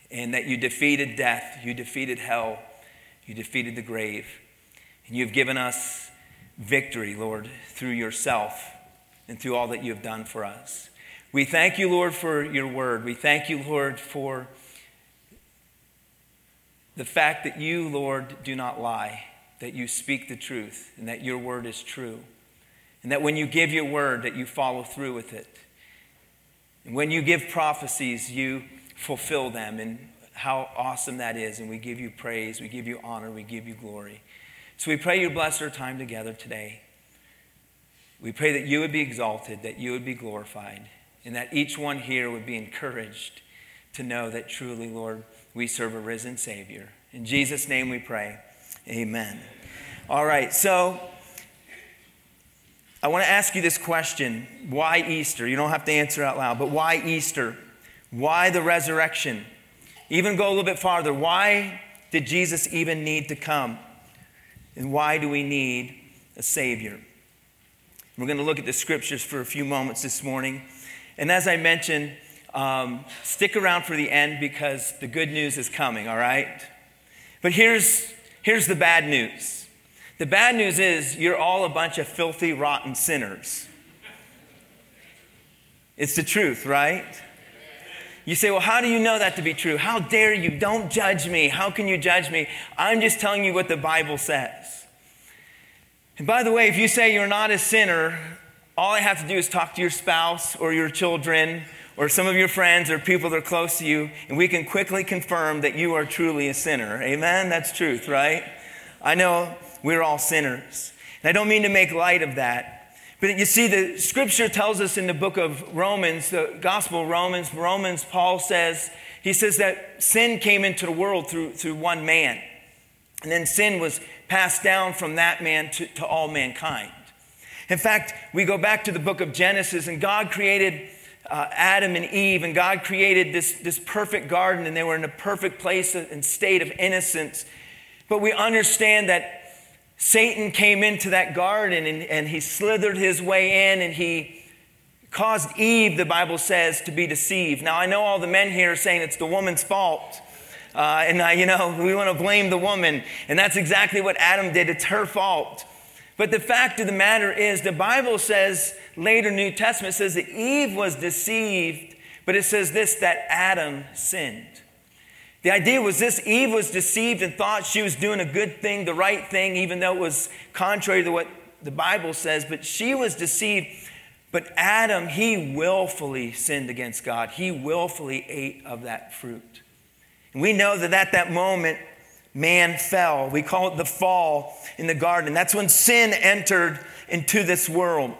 and that you defeated death, you defeated hell, you defeated the grave, and you've given us victory, Lord, through yourself and through all that you have done for us. We thank you, Lord, for your word. We thank you, Lord, for the fact that you, Lord, do not lie, that you speak the truth, and that your word is true. And that when you give your word, that you follow through with it. And when you give prophecies, you fulfill them. And how awesome that is. And we give you praise, we give you honor, we give you glory. So we pray you bless our time together today. We pray that you would be exalted, that you would be glorified, and that each one here would be encouraged to know that truly, Lord, we serve a risen Savior. In Jesus' name we pray. Amen. All right, so I want to ask you this question why Easter? You don't have to answer out loud, but why Easter? Why the resurrection? Even go a little bit farther. Why did Jesus even need to come? And why do we need a Savior? We're going to look at the scriptures for a few moments this morning. And as I mentioned, um, stick around for the end because the good news is coming, all right? But here's, here's the bad news the bad news is you're all a bunch of filthy, rotten sinners. It's the truth, right? You say, well, how do you know that to be true? How dare you? Don't judge me. How can you judge me? I'm just telling you what the Bible says. And by the way, if you say you're not a sinner, all I have to do is talk to your spouse or your children or some of your friends or people that are close to you, and we can quickly confirm that you are truly a sinner. Amen? That's truth, right? I know we're all sinners. And I don't mean to make light of that. But you see, the scripture tells us in the book of Romans, the gospel of Romans, Romans, Paul says, he says that sin came into the world through, through one man. And then sin was passed down from that man to, to all mankind. In fact, we go back to the book of Genesis, and God created uh, Adam and Eve, and God created this, this perfect garden, and they were in a perfect place and state of innocence. But we understand that Satan came into that garden and, and he slithered his way in and he caused Eve, the Bible says, to be deceived. Now, I know all the men here are saying it's the woman's fault. Uh, and, you know, [LAUGHS] we want to blame the woman. And that's exactly what Adam did. It's her fault. But the fact of the matter is, the Bible says, later New Testament says that Eve was deceived, but it says this that Adam sinned. The idea was this Eve was deceived and thought she was doing a good thing, the right thing, even though it was contrary to what the Bible says, but she was deceived. But Adam, he willfully sinned against God. He willfully ate of that fruit. And we know that at that moment, man fell. We call it the fall in the garden. That's when sin entered into this world.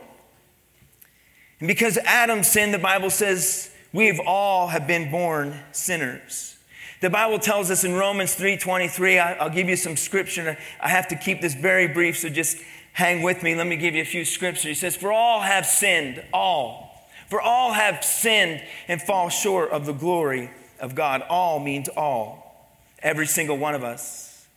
And because Adam sinned, the Bible says we've all have been born sinners. The Bible tells us in Romans 3:23, I'll give you some scripture. I have to keep this very brief, so just hang with me. Let me give you a few scriptures. He says, For all have sinned, all. For all have sinned and fall short of the glory of God. All means all, every single one of us.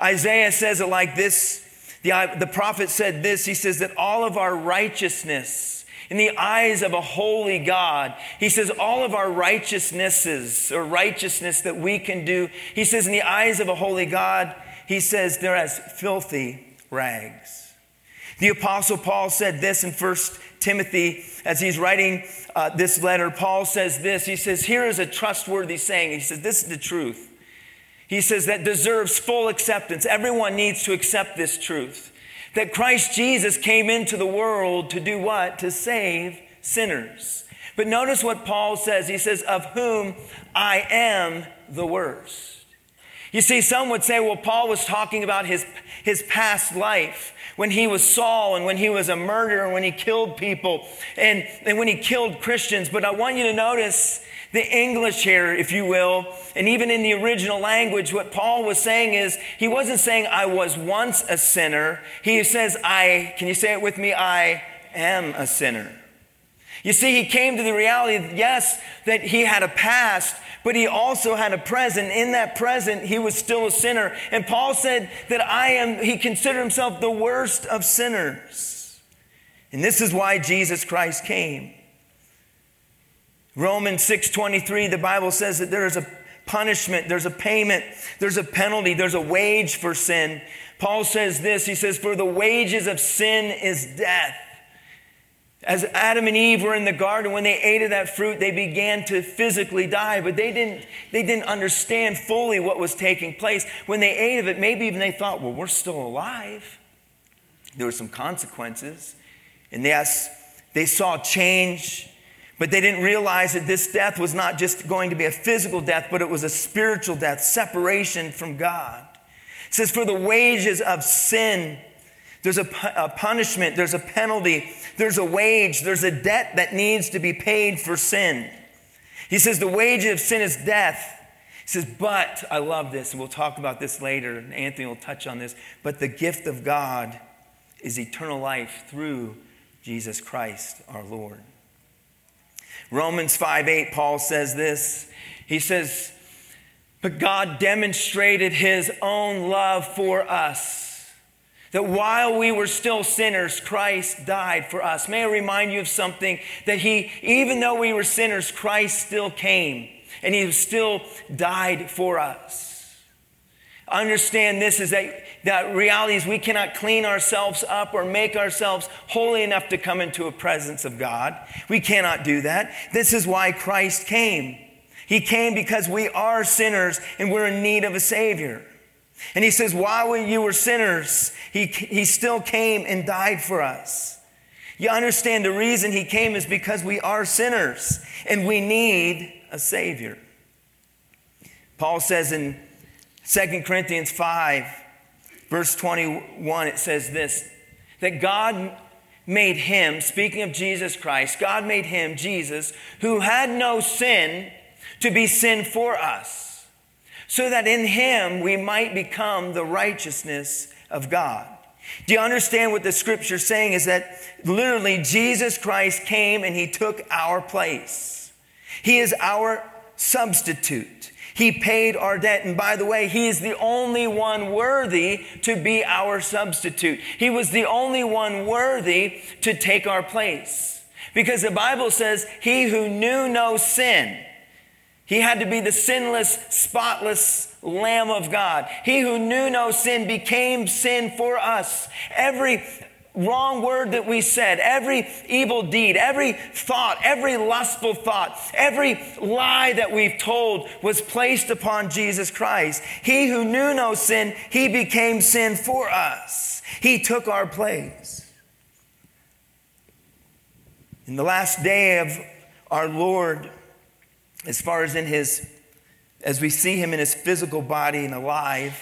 Isaiah says it like this. The, the prophet said this. He says that all of our righteousness, in the eyes of a holy God, he says all of our righteousnesses or righteousness that we can do, he says in the eyes of a holy God, he says they're as filthy rags. The apostle Paul said this in 1 Timothy as he's writing uh, this letter. Paul says this. He says, Here is a trustworthy saying. He says, This is the truth. He says that deserves full acceptance. Everyone needs to accept this truth that Christ Jesus came into the world to do what? To save sinners. But notice what Paul says. He says, Of whom I am the worst. You see, some would say, well, Paul was talking about his, his past life when he was Saul and when he was a murderer, and when he killed people and, and when he killed Christians. But I want you to notice the English here, if you will, and even in the original language, what Paul was saying is he wasn't saying, I was once a sinner. He says, I, can you say it with me? I am a sinner. You see, he came to the reality, yes, that he had a past, but he also had a present. In that present, he was still a sinner. And Paul said that I am, he considered himself the worst of sinners. And this is why Jesus Christ came. Romans 6:23 the Bible says that there is a punishment, there's a payment, there's a penalty, there's a wage for sin. Paul says this, he says for the wages of sin is death. As Adam and Eve were in the garden, when they ate of that fruit, they began to physically die, but they didn't, they didn't understand fully what was taking place. When they ate of it, maybe even they thought, well, we're still alive. There were some consequences. And yes, they saw change, but they didn't realize that this death was not just going to be a physical death, but it was a spiritual death, separation from God. It says, for the wages of sin, there's a, a, punishment, there's a penalty, there's a wage, there's a debt that needs to be paid for sin. He says the wage of sin is death. He says, but, I love this, and we'll talk about this later, and Anthony will touch on this, but the gift of God is eternal life through Jesus Christ our Lord. Romans 5 8, Paul says this. He says, But God demonstrated his own love for us that while we were still sinners, Christ died for us. May I remind you of something that He, even though we were sinners, Christ still came and He still died for us. Understand this is that, that reality is we cannot clean ourselves up or make ourselves holy enough to come into a presence of God. We cannot do that. This is why Christ came. He came because we are sinners and we're in need of a Savior. And he says, while you were sinners, he, he still came and died for us. You understand the reason he came is because we are sinners and we need a Savior. Paul says in 2 Corinthians 5, verse 21, it says this that God made him, speaking of Jesus Christ, God made him, Jesus, who had no sin, to be sin for us so that in him we might become the righteousness of God. Do you understand what the scripture saying? Is that literally Jesus Christ came and he took our place. He is our substitute. He paid our debt. And by the way, he is the only one worthy to be our substitute. He was the only one worthy to take our place. Because the Bible says, He who knew no sin, he had to be the sinless, spotless Lamb of God. He who knew no sin became sin for us. Every wrong word that we said, every evil deed, every thought, every lustful thought, every lie that we've told was placed upon Jesus Christ. He who knew no sin, he became sin for us. He took our place. In the last day of our Lord, as far as in his, as we see him in his physical body and alive,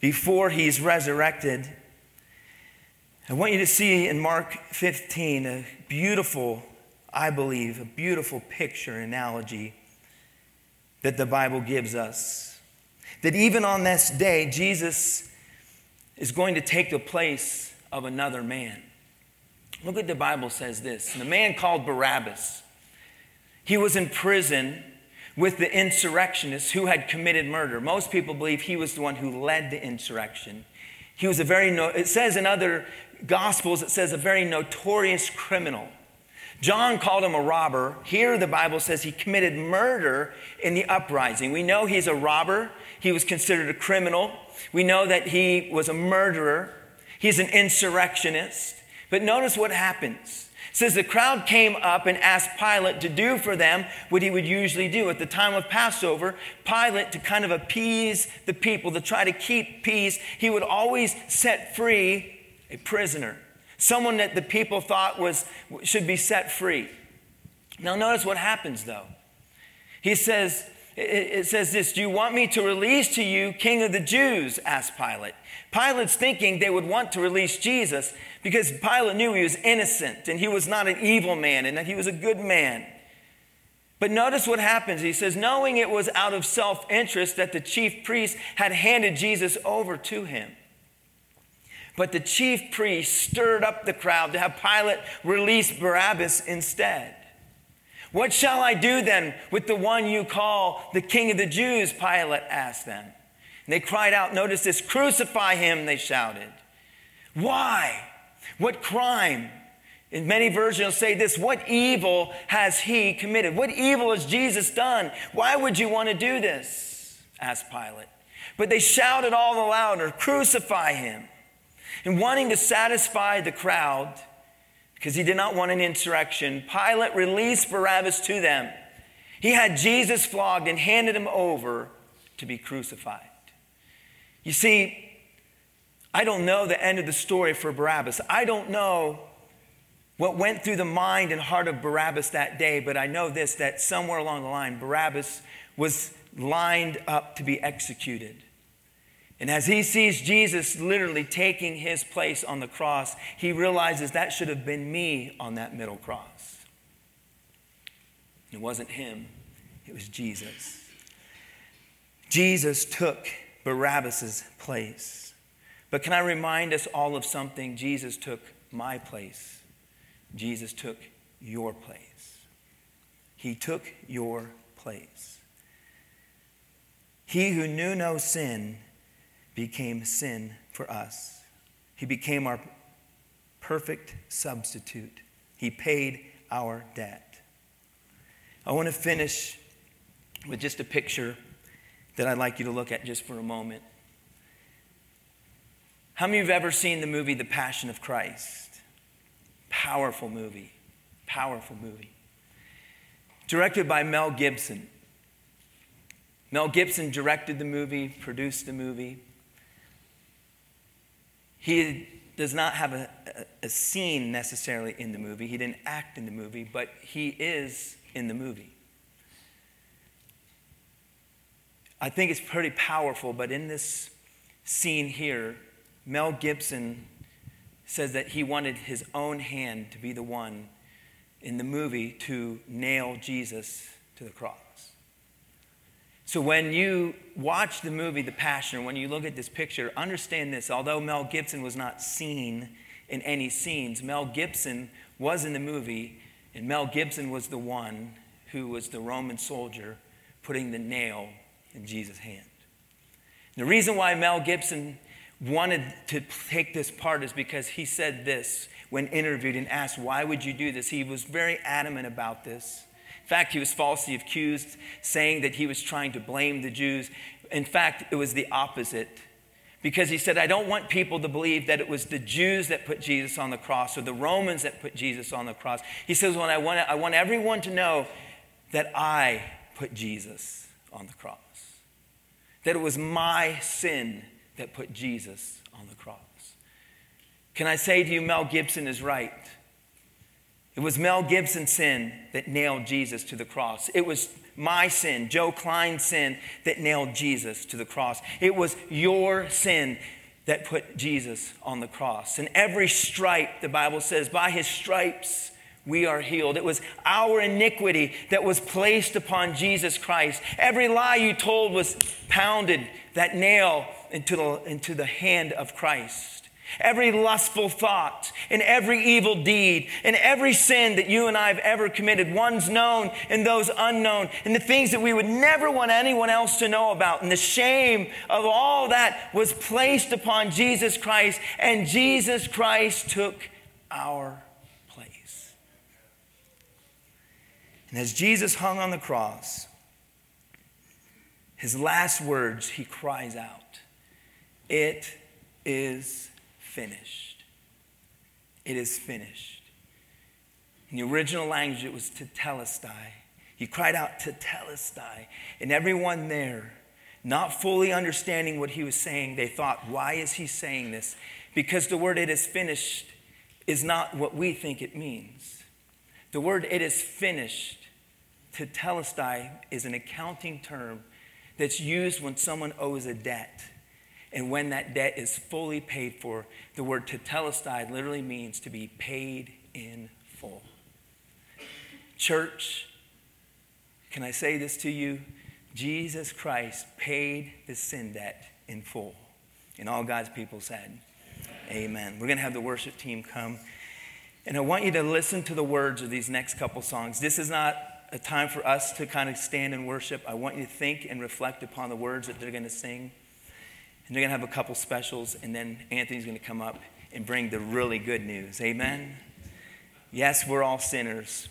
before he's resurrected, I want you to see in Mark 15 a beautiful, I believe, a beautiful picture, analogy that the Bible gives us. That even on this day, Jesus is going to take the place of another man. Look what the Bible says this. The man called Barabbas he was in prison with the insurrectionists who had committed murder. Most people believe he was the one who led the insurrection. He was a very, no, it says in other gospels, it says a very notorious criminal. John called him a robber. Here, the Bible says he committed murder in the uprising. We know he's a robber. He was considered a criminal. We know that he was a murderer. He's an insurrectionist. But notice what happens. It says the crowd came up and asked Pilate to do for them what he would usually do. At the time of Passover, Pilate, to kind of appease the people, to try to keep peace, he would always set free a prisoner, someone that the people thought was, should be set free. Now, notice what happens though. He says, it says this Do you want me to release to you King of the Jews? asked Pilate. Pilate's thinking they would want to release Jesus because Pilate knew he was innocent and he was not an evil man and that he was a good man. But notice what happens. He says, knowing it was out of self interest that the chief priest had handed Jesus over to him. But the chief priest stirred up the crowd to have Pilate release Barabbas instead. What shall I do then with the one you call the king of the Jews? Pilate asked them. And they cried out, notice this, crucify him, they shouted. Why? What crime? In many versions say this, what evil has he committed? What evil has Jesus done? Why would you want to do this? asked Pilate. But they shouted all the louder, crucify him. And wanting to satisfy the crowd, because he did not want an insurrection, Pilate released Barabbas to them. He had Jesus flogged and handed him over to be crucified. You see, I don't know the end of the story for Barabbas. I don't know what went through the mind and heart of Barabbas that day, but I know this that somewhere along the line, Barabbas was lined up to be executed. And as he sees Jesus literally taking his place on the cross, he realizes that should have been me on that middle cross. It wasn't him, it was Jesus. Jesus took Barabbas' place. But can I remind us all of something? Jesus took my place. Jesus took your place. He took your place. He who knew no sin became sin for us. He became our perfect substitute. He paid our debt. I want to finish with just a picture that I'd like you to look at just for a moment. How many of you have ever seen the movie The Passion of Christ? Powerful movie. Powerful movie. Directed by Mel Gibson. Mel Gibson directed the movie, produced the movie. He does not have a, a, scene necessarily in the movie. He didn't act in the movie, but he is in the movie. I think it's pretty powerful, but in this scene here, Mel Gibson says that he wanted his own hand to be the one in the movie to nail Jesus to the cross. So when you watch the movie The Passion, when you look at this picture, understand this. Although Mel Gibson was not seen in any scenes, Mel Gibson was in the movie, and Mel Gibson was the one who was the Roman soldier putting the nail in Jesus' hand. The reason why Mel Gibson wanted to take this part is because he said this when interviewed and asked, Why would you do this? He was very adamant about this. In fact, he was falsely accused, saying that he was trying to blame the Jews. In fact, it was the opposite. Because he said, I don't want people to believe that it was the Jews that put Jesus on the cross or the Romans that put Jesus on the cross. He says, well, I, want, I want everyone to know that I put Jesus on the cross. That it was my sin that put Jesus on the cross. Can I say to you, Mel Gibson is right? It was Mel Gibson's sin that nailed Jesus to the cross. It was my sin, Joe Klein's sin, that nailed Jesus to the cross. It was your sin that put Jesus on the cross. And every stripe, the Bible says, by his stripes we are healed. It was our iniquity that was placed upon Jesus Christ. Every lie you told was pounded, that nail into the, into the hand of Christ. Every lustful thought, and every evil deed, and every sin that you and I have ever committed, ones known and those unknown, and the things that we would never want anyone else to know about. And the shame of all that was placed upon Jesus Christ, and Jesus Christ took our place. And as Jesus hung on the cross, his last words, he cries out, It is finished. It is finished. In the original language, it was tetelestai. He cried out tetelestai. And everyone there, not fully understanding what he was saying, they thought, Why is he saying this? Because the word it is finished is not what we think it means. The word it is finished, tetelestai, is an accounting term that's used when someone owes a debt. And when that debt is fully paid for, the word tetelestai literally means to be paid in full. Church, can I say this to you? Jesus Christ paid the sin debt in full. And all God's people said, Amen. We're going to have the worship team come. And I want you to listen to the words of these next couple songs. This is not a time for us to kind of stand and worship. I want you to think and reflect upon the words that they're going to sing. And they're going to have a couple specials, and then Anthony's going to come up and bring the really good news. Amen? Yes, we're all sinners,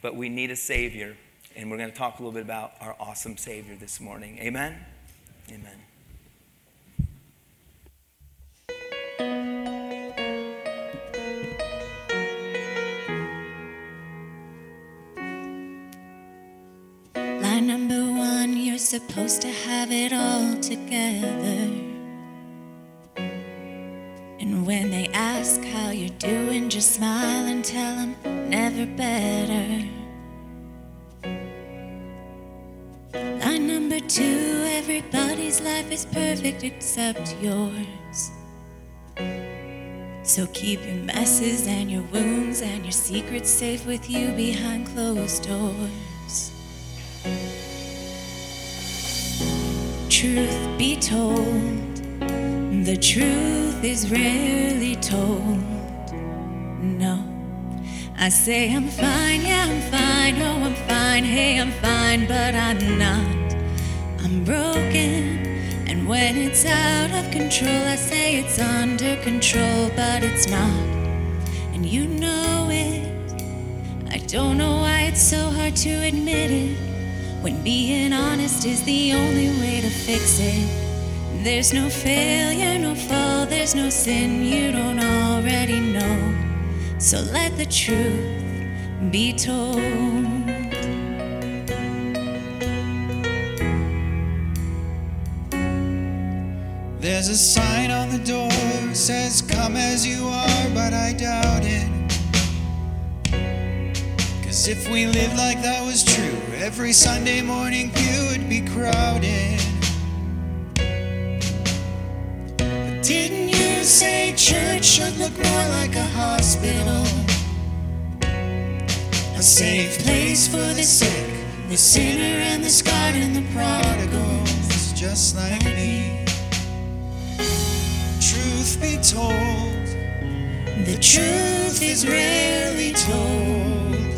but we need a Savior. And we're going to talk a little bit about our awesome Savior this morning. Amen? Amen. Line number one, you're supposed to have it all together. And when they ask how you're doing, just smile and tell them never better. Line number two, everybody's life is perfect except yours. So keep your messes and your wounds and your secrets safe with you behind closed doors. Truth be told, the truth is rarely told. No, I say I'm fine, yeah, I'm fine, oh, I'm fine, hey, I'm fine, but I'm not. I'm broken, and when it's out of control, I say it's under control, but it's not. And you know it. I don't know why it's so hard to admit it. When being honest is the only way to fix it. There's no failure, no fall, there's no sin you don't already know. So let the truth be told. There's a sign on the door that says, Come as you are, but I doubt it. Cause if we lived like that was true, every Sunday morning pew would be crowded. Didn't you say church should look more like a hospital? A safe place for the sick, the sinner and the scarred and the prodigals, just like me. Truth be told, the truth is rarely told.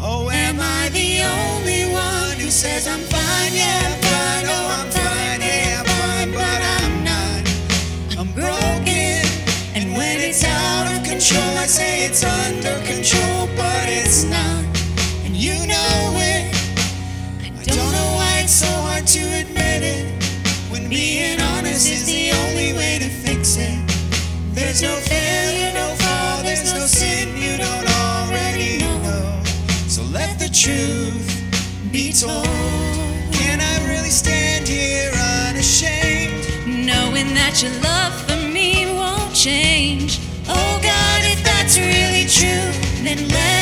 Oh, am I the only one who says I'm fine? Yeah, fine. Oh, I'm fine. Control, I say it's under control, but it's not. And you know it. I don't know why it's so hard to admit it. When being honest is the only way to fix it. There's no failure, no fall, there's no sin you don't already know. So let the truth be told. Can I really stand here unashamed? knowing that your love for me won't change. Oh God, true, then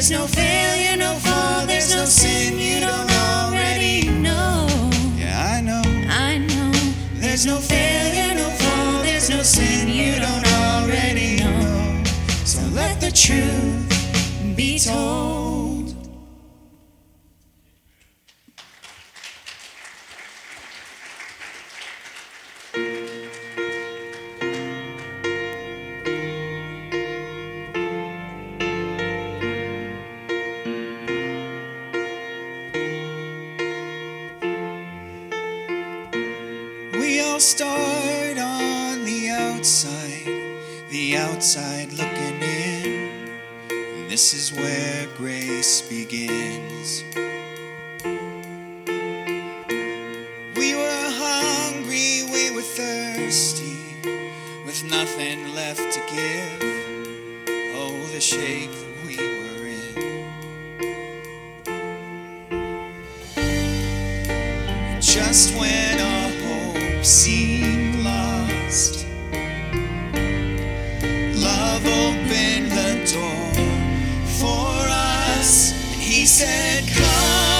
There's no failure, no fall, there's no sin you don't already know. Yeah, I know. I know. There's no failure, no fall, there's no sin you don't already know. So let the truth be told. where grace begins. We were hungry, we were thirsty, with nothing left to give. Oh, the shape that we were in. Just when our hope seemed lost. said, Come.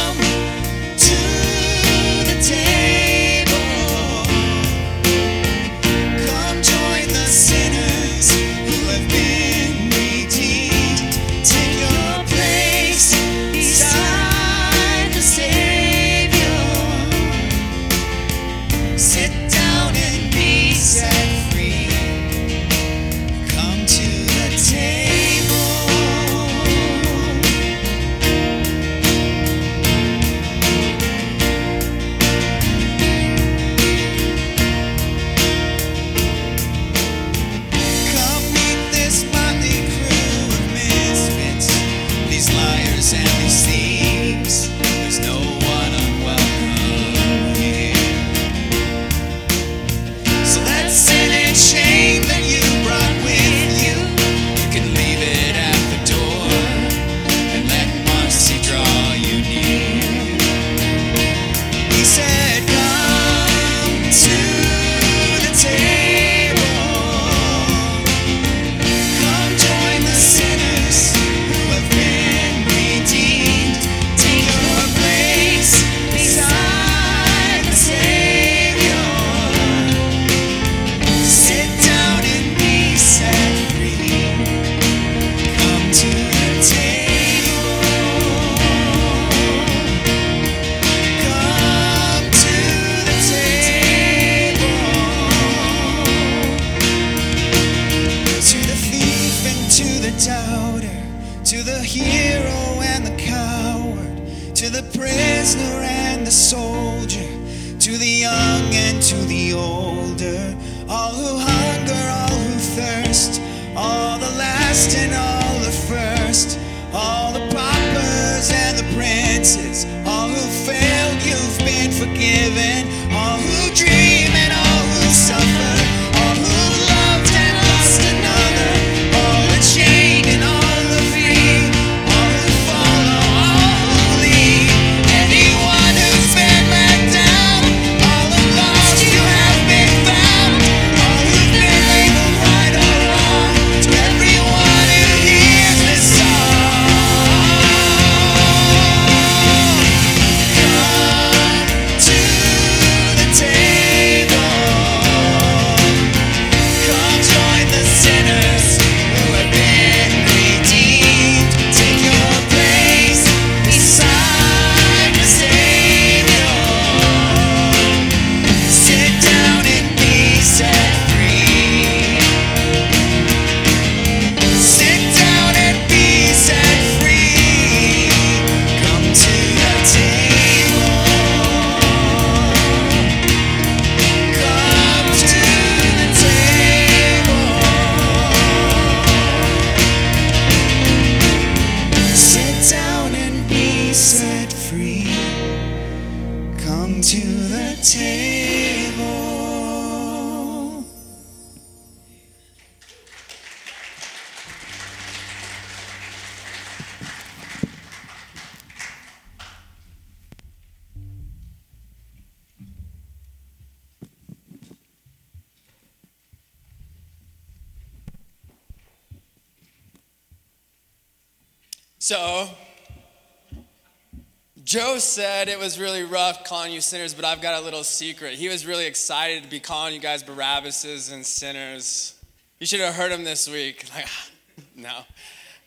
Was really rough calling you sinners, but I've got a little secret. He was really excited to be calling you guys Barabbases and sinners. You should have heard him this week. [LAUGHS] Like, [SIGHS] no.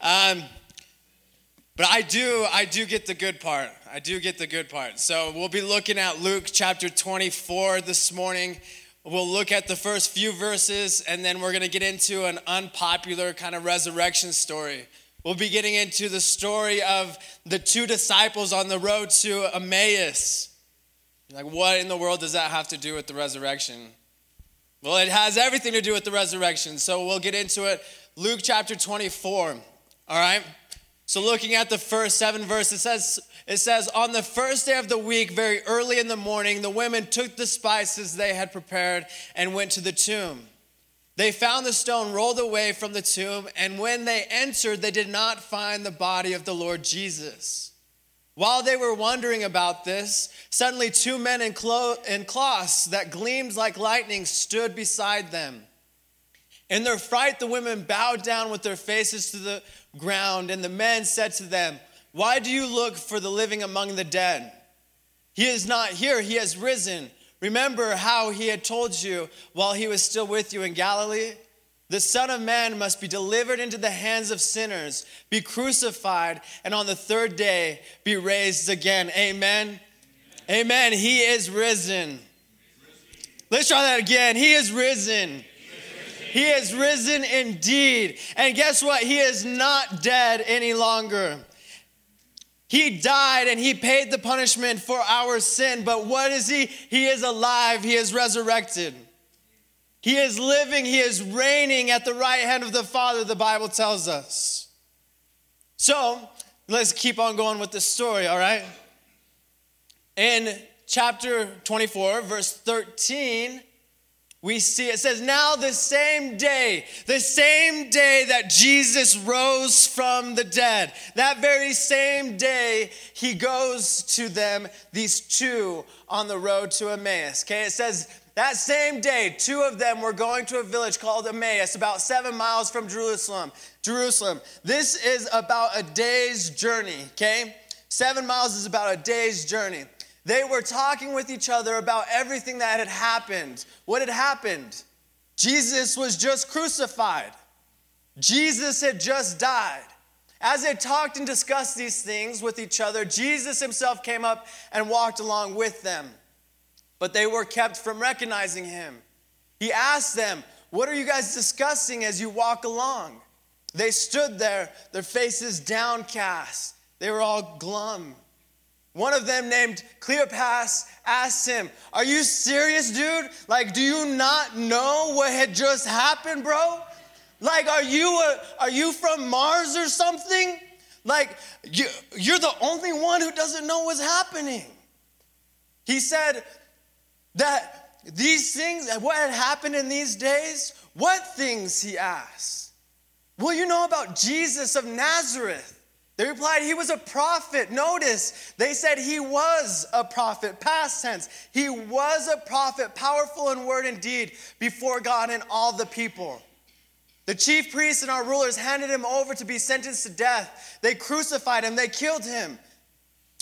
Um, but I do, I do get the good part. I do get the good part. So we'll be looking at Luke chapter 24 this morning. We'll look at the first few verses, and then we're going to get into an unpopular kind of resurrection story. We'll be getting into the story of the two disciples on the road to Emmaus. Like, what in the world does that have to do with the resurrection? Well, it has everything to do with the resurrection. So we'll get into it. Luke chapter 24. All right? So looking at the first seven verses, it says, it says, On the first day of the week, very early in the morning, the women took the spices they had prepared and went to the tomb. They found the stone rolled away from the tomb, and when they entered, they did not find the body of the Lord Jesus. While they were wondering about this, suddenly two men in, clo- in cloths that gleamed like lightning stood beside them. In their fright, the women bowed down with their faces to the ground, and the men said to them, Why do you look for the living among the dead? He is not here, he has risen. Remember how he had told you while he was still with you in Galilee? The Son of Man must be delivered into the hands of sinners, be crucified, and on the third day be raised again. Amen. Amen. He is risen. Let's try that again. He is risen. He is risen indeed. And guess what? He is not dead any longer. He died and he paid the punishment for our sin. But what is he? He is alive. He is resurrected. He is living. He is reigning at the right hand of the Father, the Bible tells us. So let's keep on going with this story, all right? In chapter 24, verse 13, we see it says, Now the same day, the same day that Jesus rose from the dead, that very same day, he goes to them, these two on the road to Emmaus. Okay, it says, that same day, two of them were going to a village called Emmaus, about seven miles from Jerusalem. Jerusalem. This is about a day's journey, okay? Seven miles is about a day's journey. They were talking with each other about everything that had happened. What had happened? Jesus was just crucified. Jesus had just died. As they talked and discussed these things with each other, Jesus himself came up and walked along with them. But they were kept from recognizing him. He asked them, What are you guys discussing as you walk along? They stood there, their faces downcast. They were all glum. One of them, named Cleopas, asked him, Are you serious, dude? Like, do you not know what had just happened, bro? Like, are you, a, are you from Mars or something? Like, you, you're the only one who doesn't know what's happening. He said that these things, what had happened in these days, what things, he asked. Well, you know about Jesus of Nazareth. They replied, He was a prophet. Notice, they said he was a prophet, past tense. He was a prophet, powerful in word and deed before God and all the people. The chief priests and our rulers handed him over to be sentenced to death. They crucified him, they killed him.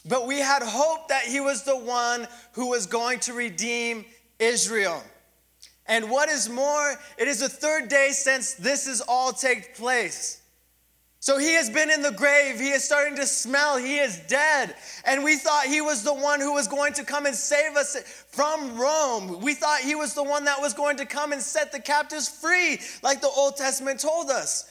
But we had hope that he was the one who was going to redeem Israel. And what is more, it is the third day since this has all taken place. So he has been in the grave. He is starting to smell. He is dead. And we thought he was the one who was going to come and save us from Rome. We thought he was the one that was going to come and set the captives free, like the Old Testament told us.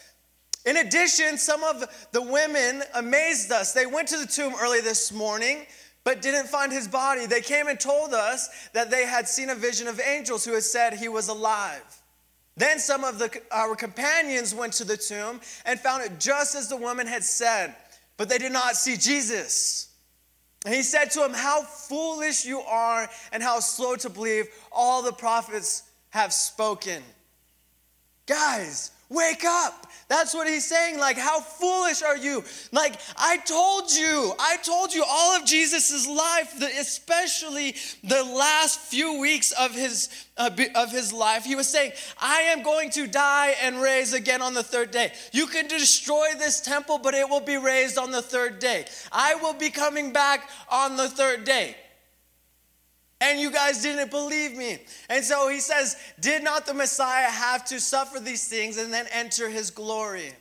In addition, some of the women amazed us. They went to the tomb early this morning, but didn't find his body. They came and told us that they had seen a vision of angels who had said he was alive. Then some of the, our companions went to the tomb and found it just as the woman had said, but they did not see Jesus. And he said to him, How foolish you are, and how slow to believe all the prophets have spoken. Guys, Wake up. That's what he's saying. Like, how foolish are you? Like, I told you, I told you all of Jesus' life, the, especially the last few weeks of his, uh, of his life, he was saying, I am going to die and raise again on the third day. You can destroy this temple, but it will be raised on the third day. I will be coming back on the third day. And you guys didn't believe me. And so he says, Did not the Messiah have to suffer these things and then enter his glory?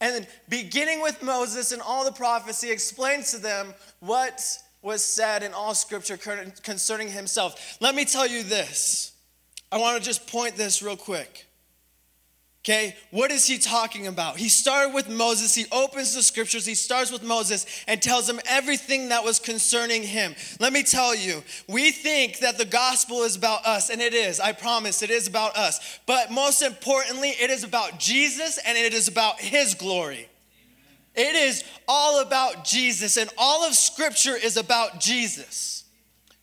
And then, beginning with Moses and all the prophecy, explains to them what was said in all scripture concerning himself. Let me tell you this. I want to just point this real quick. Okay, what is he talking about? He started with Moses. He opens the scriptures. He starts with Moses and tells him everything that was concerning him. Let me tell you, we think that the gospel is about us, and it is. I promise it is about us. But most importantly, it is about Jesus and it is about his glory. It is all about Jesus, and all of scripture is about Jesus.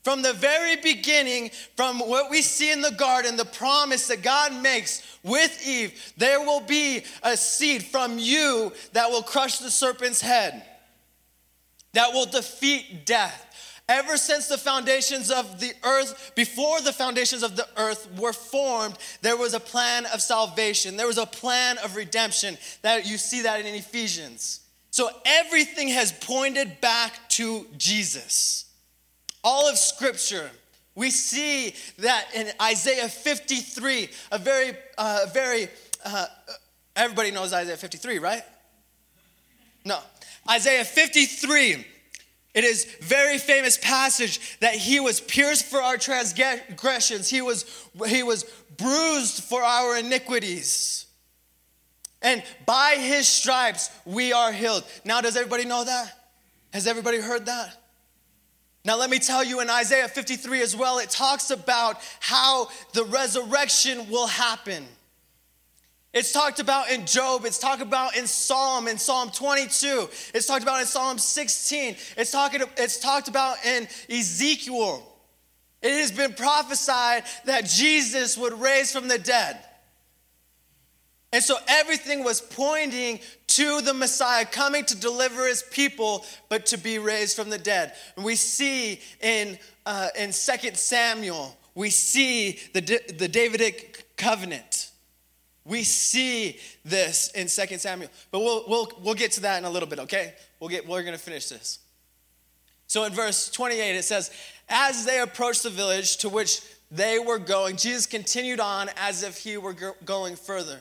From the very beginning, from what we see in the garden, the promise that God makes with Eve, there will be a seed from you that will crush the serpent's head, that will defeat death. Ever since the foundations of the earth, before the foundations of the earth were formed, there was a plan of salvation. There was a plan of redemption. That you see that in Ephesians. So everything has pointed back to Jesus all of Scripture, we see that in Isaiah 53, a very, uh, very, uh, everybody knows Isaiah 53, right? No. Isaiah 53, it is very famous passage that he was pierced for our transgressions. He was, he was bruised for our iniquities. And by his stripes we are healed. Now, does everybody know that? Has everybody heard that? Now, let me tell you in Isaiah 53 as well, it talks about how the resurrection will happen. It's talked about in Job, it's talked about in Psalm, in Psalm 22, it's talked about in Psalm 16, it's, talking, it's talked about in Ezekiel. It has been prophesied that Jesus would raise from the dead. And so everything was pointing to the Messiah coming to deliver his people, but to be raised from the dead. And we see in, uh, in 2 Samuel, we see the, the Davidic covenant. We see this in 2 Samuel. But we'll, we'll, we'll get to that in a little bit, okay? We'll get, we're going to finish this. So in verse 28, it says, As they approached the village to which they were going, Jesus continued on as if he were going further.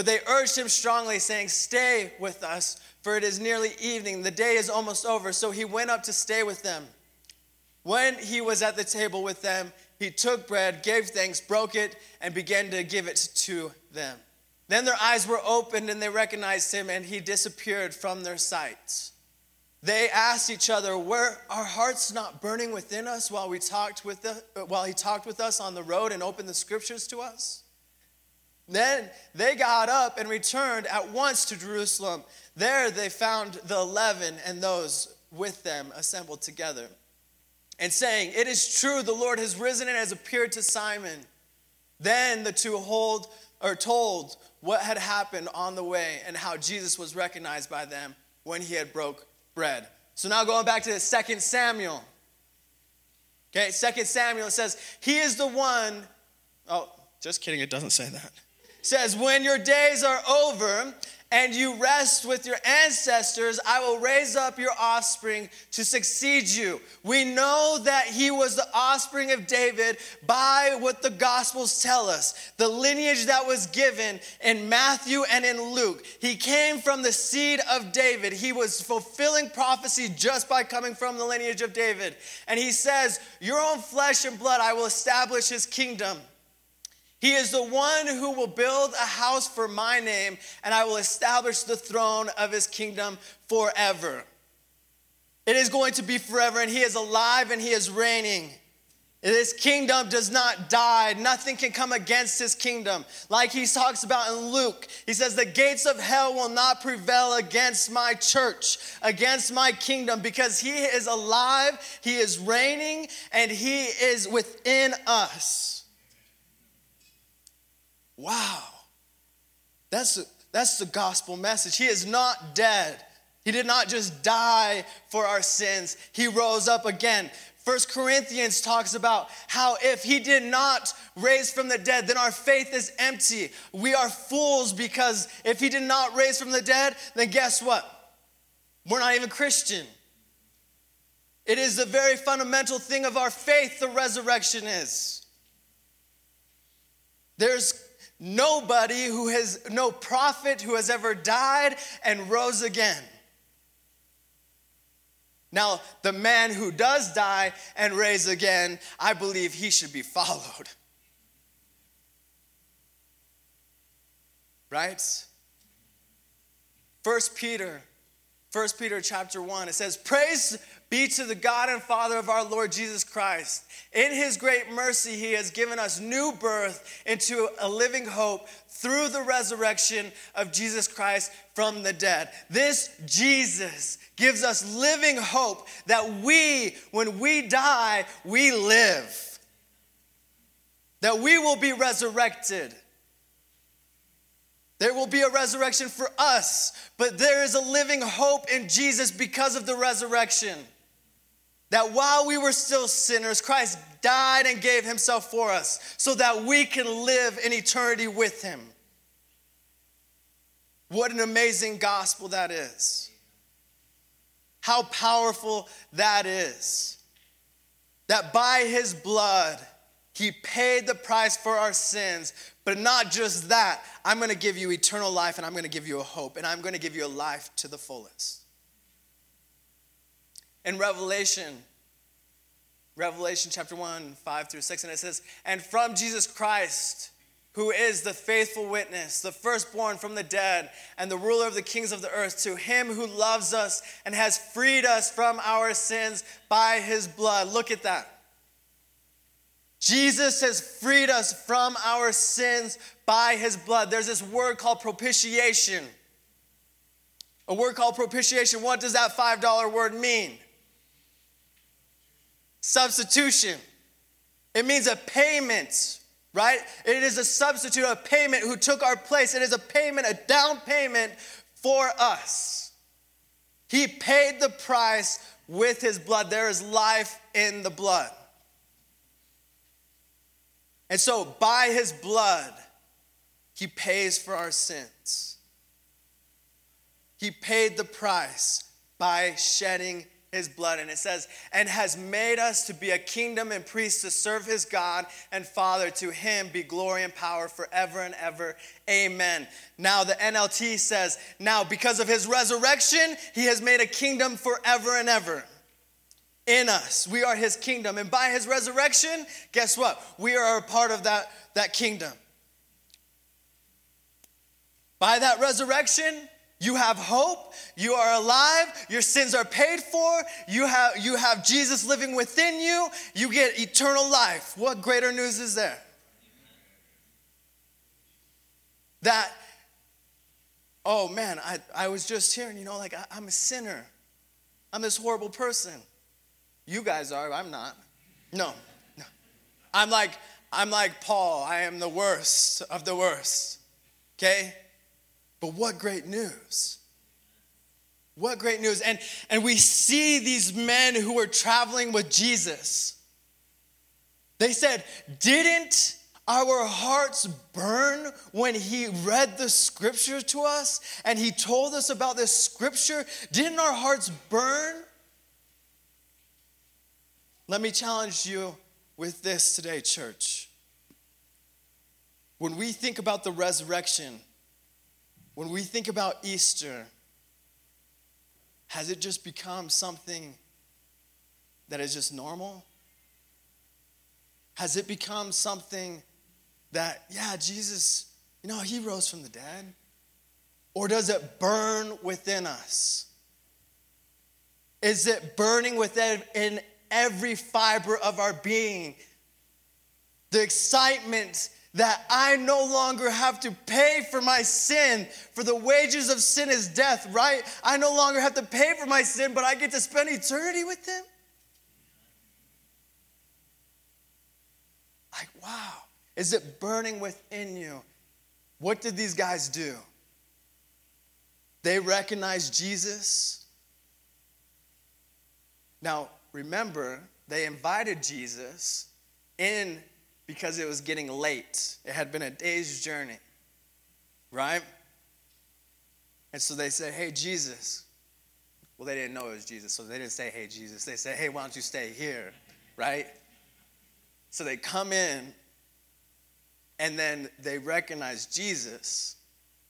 But they urged him strongly, saying, Stay with us, for it is nearly evening. The day is almost over. So he went up to stay with them. When he was at the table with them, he took bread, gave thanks, broke it, and began to give it to them. Then their eyes were opened and they recognized him, and he disappeared from their sight. They asked each other, "Were our hearts not burning within us while we talked with the, while he talked with us on the road and opened the scriptures to us?" Then they got up and returned at once to Jerusalem. There they found the eleven and those with them assembled together. And saying, It is true, the Lord has risen and has appeared to Simon. Then the two hold, or told what had happened on the way and how Jesus was recognized by them when he had broke bread. So now going back to 2 Samuel. Okay, 2 Samuel says, He is the one. Oh, just kidding, it doesn't say that says, When your days are over and you rest with your ancestors, I will raise up your offspring to succeed you. We know that he was the offspring of David by what the Gospels tell us, the lineage that was given in Matthew and in Luke. He came from the seed of David. He was fulfilling prophecy just by coming from the lineage of David. And he says, Your own flesh and blood, I will establish his kingdom. He is the one who will build a house for my name, and I will establish the throne of his kingdom forever. It is going to be forever, and he is alive and he is reigning. His kingdom does not die. Nothing can come against his kingdom. Like he talks about in Luke, he says, The gates of hell will not prevail against my church, against my kingdom, because he is alive, he is reigning, and he is within us. Wow. That's that's the gospel message. He is not dead. He did not just die for our sins, He rose up again. First Corinthians talks about how if he did not raise from the dead, then our faith is empty. We are fools because if he did not raise from the dead, then guess what? We're not even Christian. It is the very fundamental thing of our faith, the resurrection is. There's nobody who has, no prophet who has ever died and rose again. Now, the man who does die and raise again, I believe he should be followed. [LAUGHS] Right? First Peter, First Peter chapter 1, it says, Praise be to the God and Father of our Lord Jesus Christ. In his great mercy, he has given us new birth into a living hope through the resurrection of Jesus Christ from the dead. This Jesus gives us living hope that we, when we die, we live, that we will be resurrected. There will be a resurrection for us, but there is a living hope in Jesus because of the resurrection. That while we were still sinners, Christ died and gave himself for us so that we can live in eternity with him. What an amazing gospel that is. How powerful that is. That by his blood, he paid the price for our sins. But not just that, I'm gonna give you eternal life and I'm gonna give you a hope and I'm gonna give you a life to the fullest. In Revelation, Revelation chapter 1, 5 through 6, and it says, And from Jesus Christ, who is the faithful witness, the firstborn from the dead, and the ruler of the kings of the earth, to him who loves us and has freed us from our sins by his blood. Look at that. Jesus has freed us from our sins by his blood. There's this word called propitiation. A word called propitiation. What does that $5 word mean? Substitution. It means a payment, right? It is a substitute, a payment who took our place. It is a payment, a down payment for us. He paid the price with his blood. There is life in the blood. And so, by his blood, he pays for our sins. He paid the price by shedding his blood. And it says, and has made us to be a kingdom and priests to serve his God and Father. To him be glory and power forever and ever. Amen. Now, the NLT says, now because of his resurrection, he has made a kingdom forever and ever. In us, we are his kingdom. And by his resurrection, guess what? We are a part of that, that kingdom. By that resurrection, you have hope, you are alive, your sins are paid for, you have, you have Jesus living within you, you get eternal life. What greater news is there? That, oh man, I, I was just hearing, you know, like I, I'm a sinner, I'm this horrible person. You guys are, I'm not. No, no. I'm like, I'm like Paul, I am the worst of the worst. Okay? But what great news! What great news. And, and we see these men who were traveling with Jesus. They said, Didn't our hearts burn when he read the scripture to us and he told us about this scripture? Didn't our hearts burn? Let me challenge you with this today, church. When we think about the resurrection, when we think about Easter, has it just become something that is just normal? Has it become something that, yeah, Jesus, you know, he rose from the dead? Or does it burn within us? Is it burning within in every fiber of our being? The excitement that I no longer have to pay for my sin, for the wages of sin is death, right? I no longer have to pay for my sin, but I get to spend eternity with Him. Like, wow, is it burning within you? What did these guys do? They recognized Jesus. Now, remember, they invited Jesus in because it was getting late. It had been a day's journey, right? And so they said, Hey, Jesus. Well, they didn't know it was Jesus, so they didn't say, Hey, Jesus. They said, Hey, why don't you stay here, right? So they come in and then they recognize Jesus.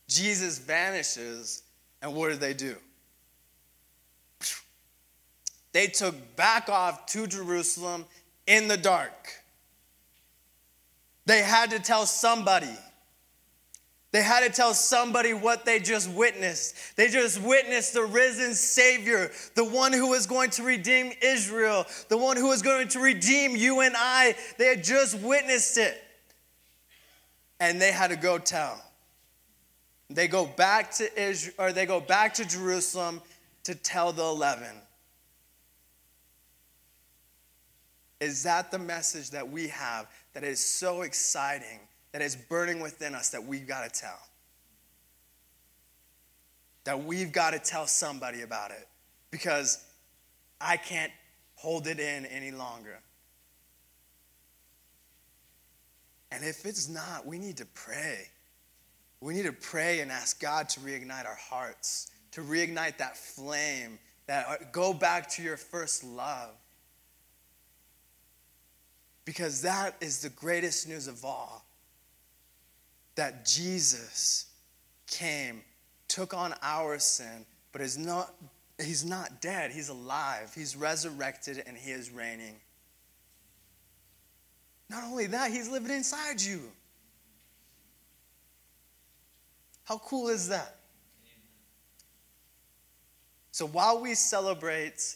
Jesus vanishes, and what do they do? They took back off to Jerusalem in the dark. They had to tell somebody. They had to tell somebody what they just witnessed. They just witnessed the risen Savior, the one who was going to redeem Israel, the one who was going to redeem you and I. They had just witnessed it. And they had to go tell. They go back to Israel, or they go back to Jerusalem to tell the 11. Is that the message that we have that is so exciting, that is burning within us that we've got to tell? That we've got to tell somebody about it because I can't hold it in any longer. And if it's not, we need to pray. We need to pray and ask God to reignite our hearts, to reignite that flame, that uh, go back to your first love. Because that is the greatest news of all that Jesus came, took on our sin, but is not, he's not dead. He's alive. He's resurrected and he is reigning. Not only that, he's living inside you. How cool is that? So while we celebrate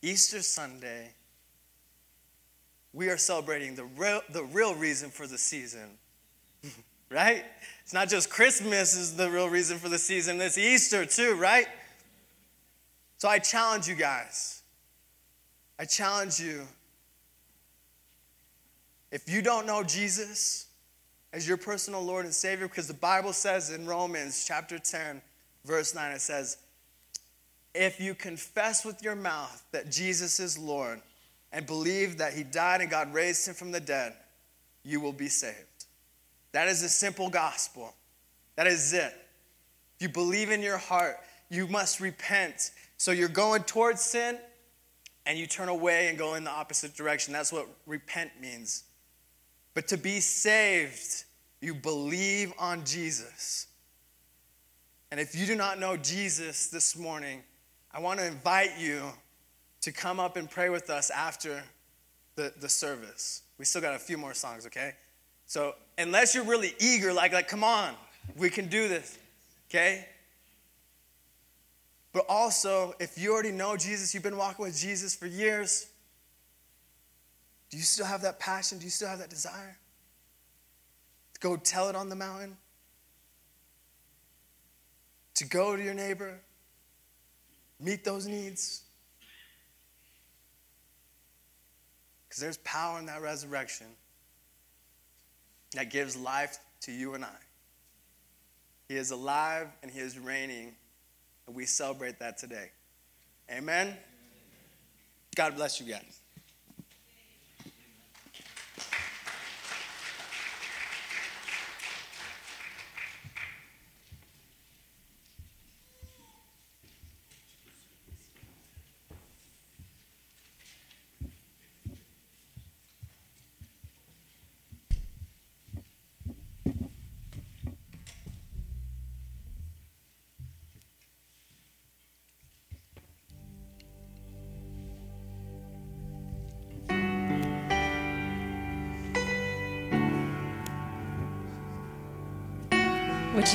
Easter Sunday, we are celebrating the real, the real reason for the season. [LAUGHS] right? It's not just Christmas is the real reason for the season, it's Easter too, right? So I challenge you guys. I challenge you. If you don't know Jesus as your personal Lord and Savior, because the Bible says in Romans chapter 10, verse 9, it says, If you confess with your mouth that Jesus is Lord and believe that he died and God raised him from the dead, you will be saved. That is the simple gospel. That is it. If you believe in your heart, you must repent. So you're going towards sin and you turn away and go in the opposite direction. That's what repent means. But to be saved, you believe on Jesus. And if you do not know Jesus this morning, I want to invite you to come up and pray with us after the, the service. We still got a few more songs, okay? So unless you're really eager, like, like, come on, we can do this, okay? But also, if you already know Jesus, you've been walking with Jesus for years, do you still have that passion? Do you still have that desire? To go tell it on the mountain? To go to your neighbor? Meet those needs? Because there's power in that resurrection that gives life to you and I. He is alive and He is reigning, and we celebrate that today. Amen? God bless you guys.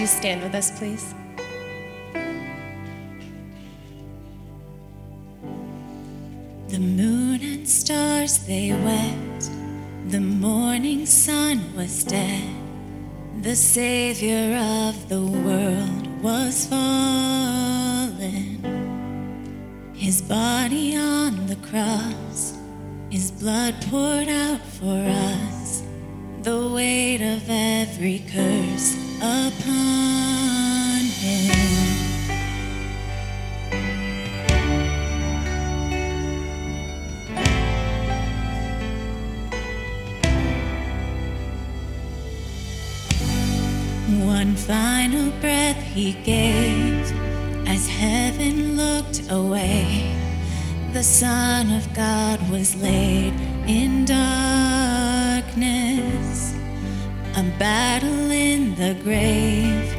You stand with us, please? The moon and stars they wept. The morning sun was dead. The Savior of the world was fallen. His body on the cross, His blood poured out for us. The weight of every curse Upon him, One final breath he gave as heaven looked away. The Son of God was laid in darkness. A battle in the grave,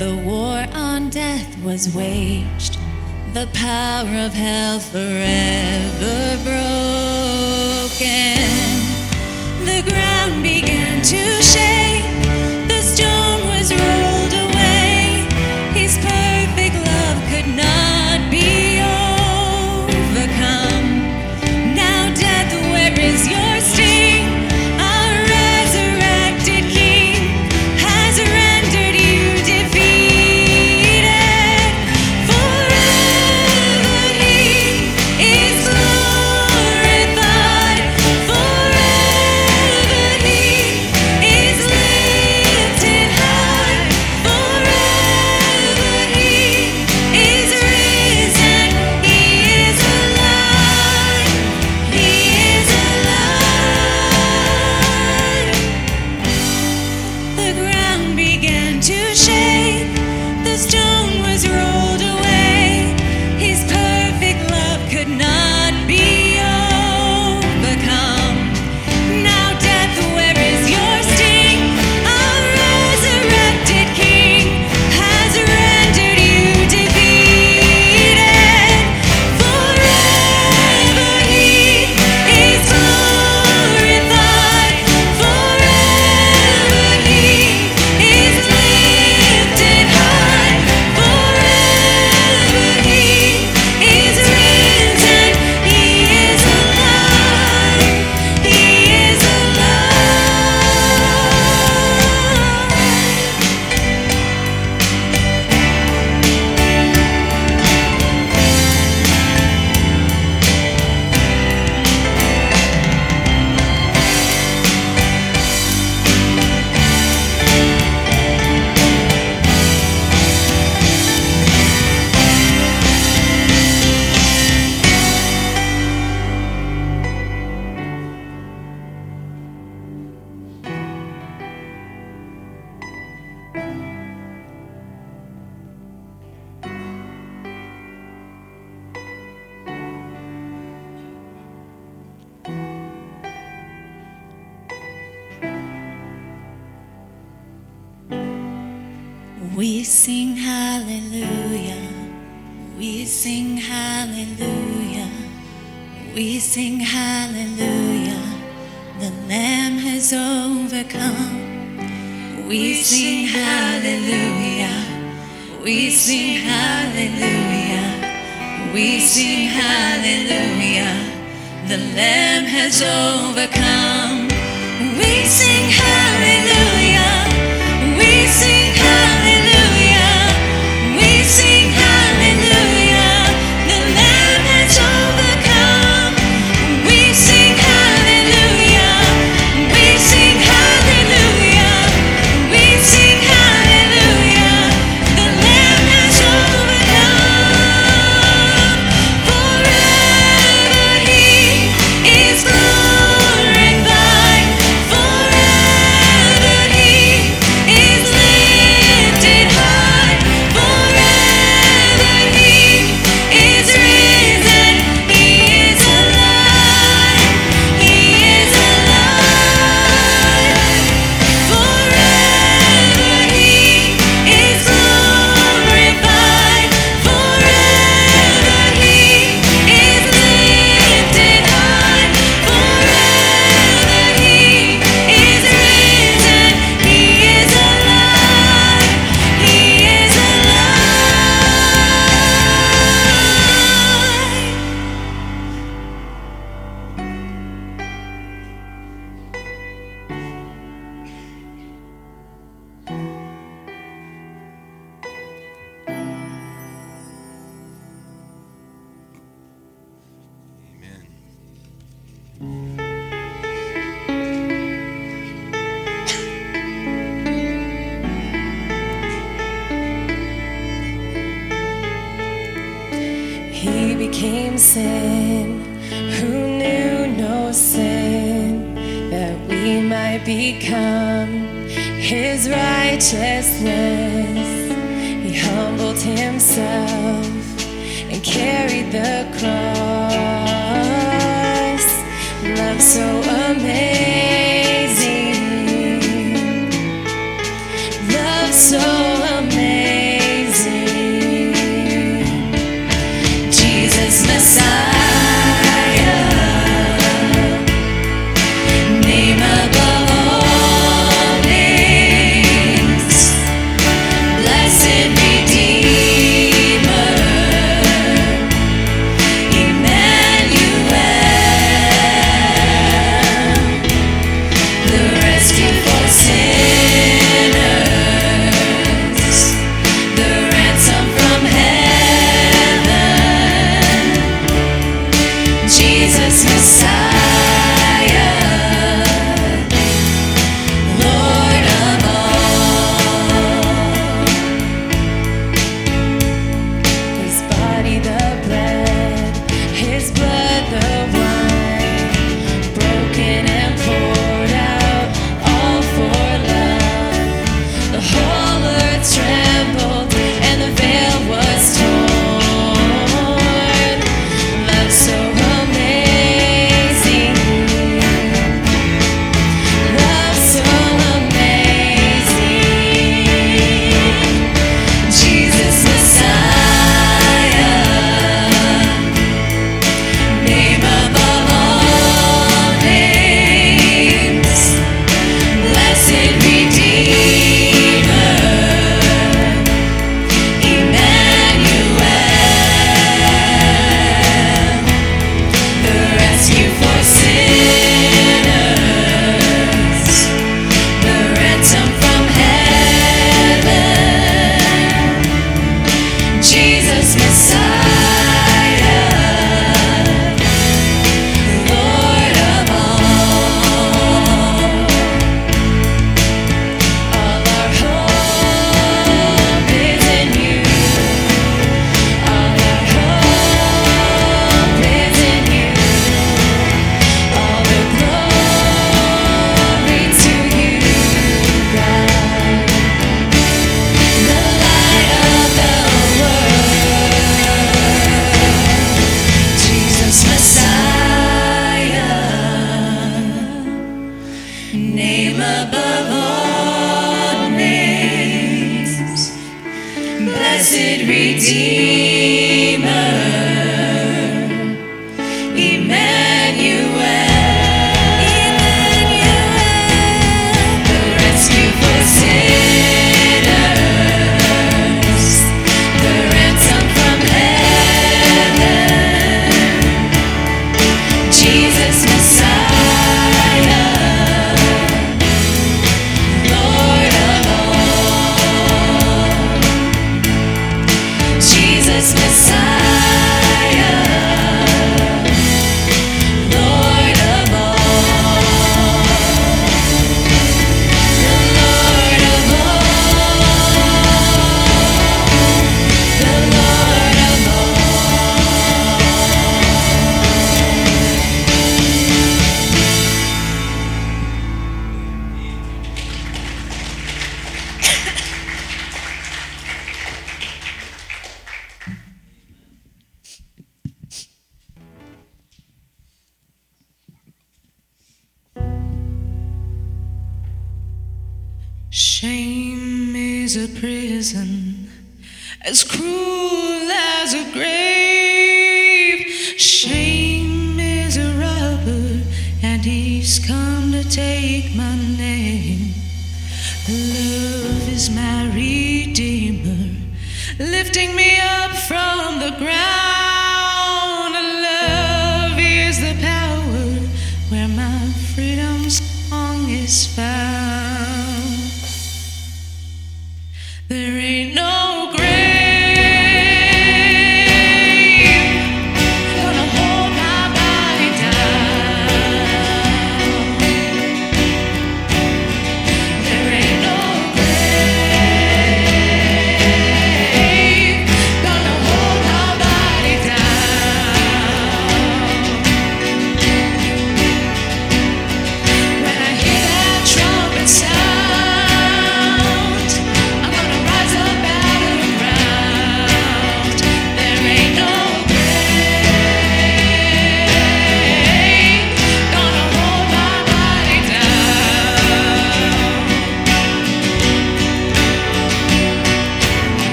the war on death was waged, the power of hell forever broken. The ground began to shake, the stone was rolled.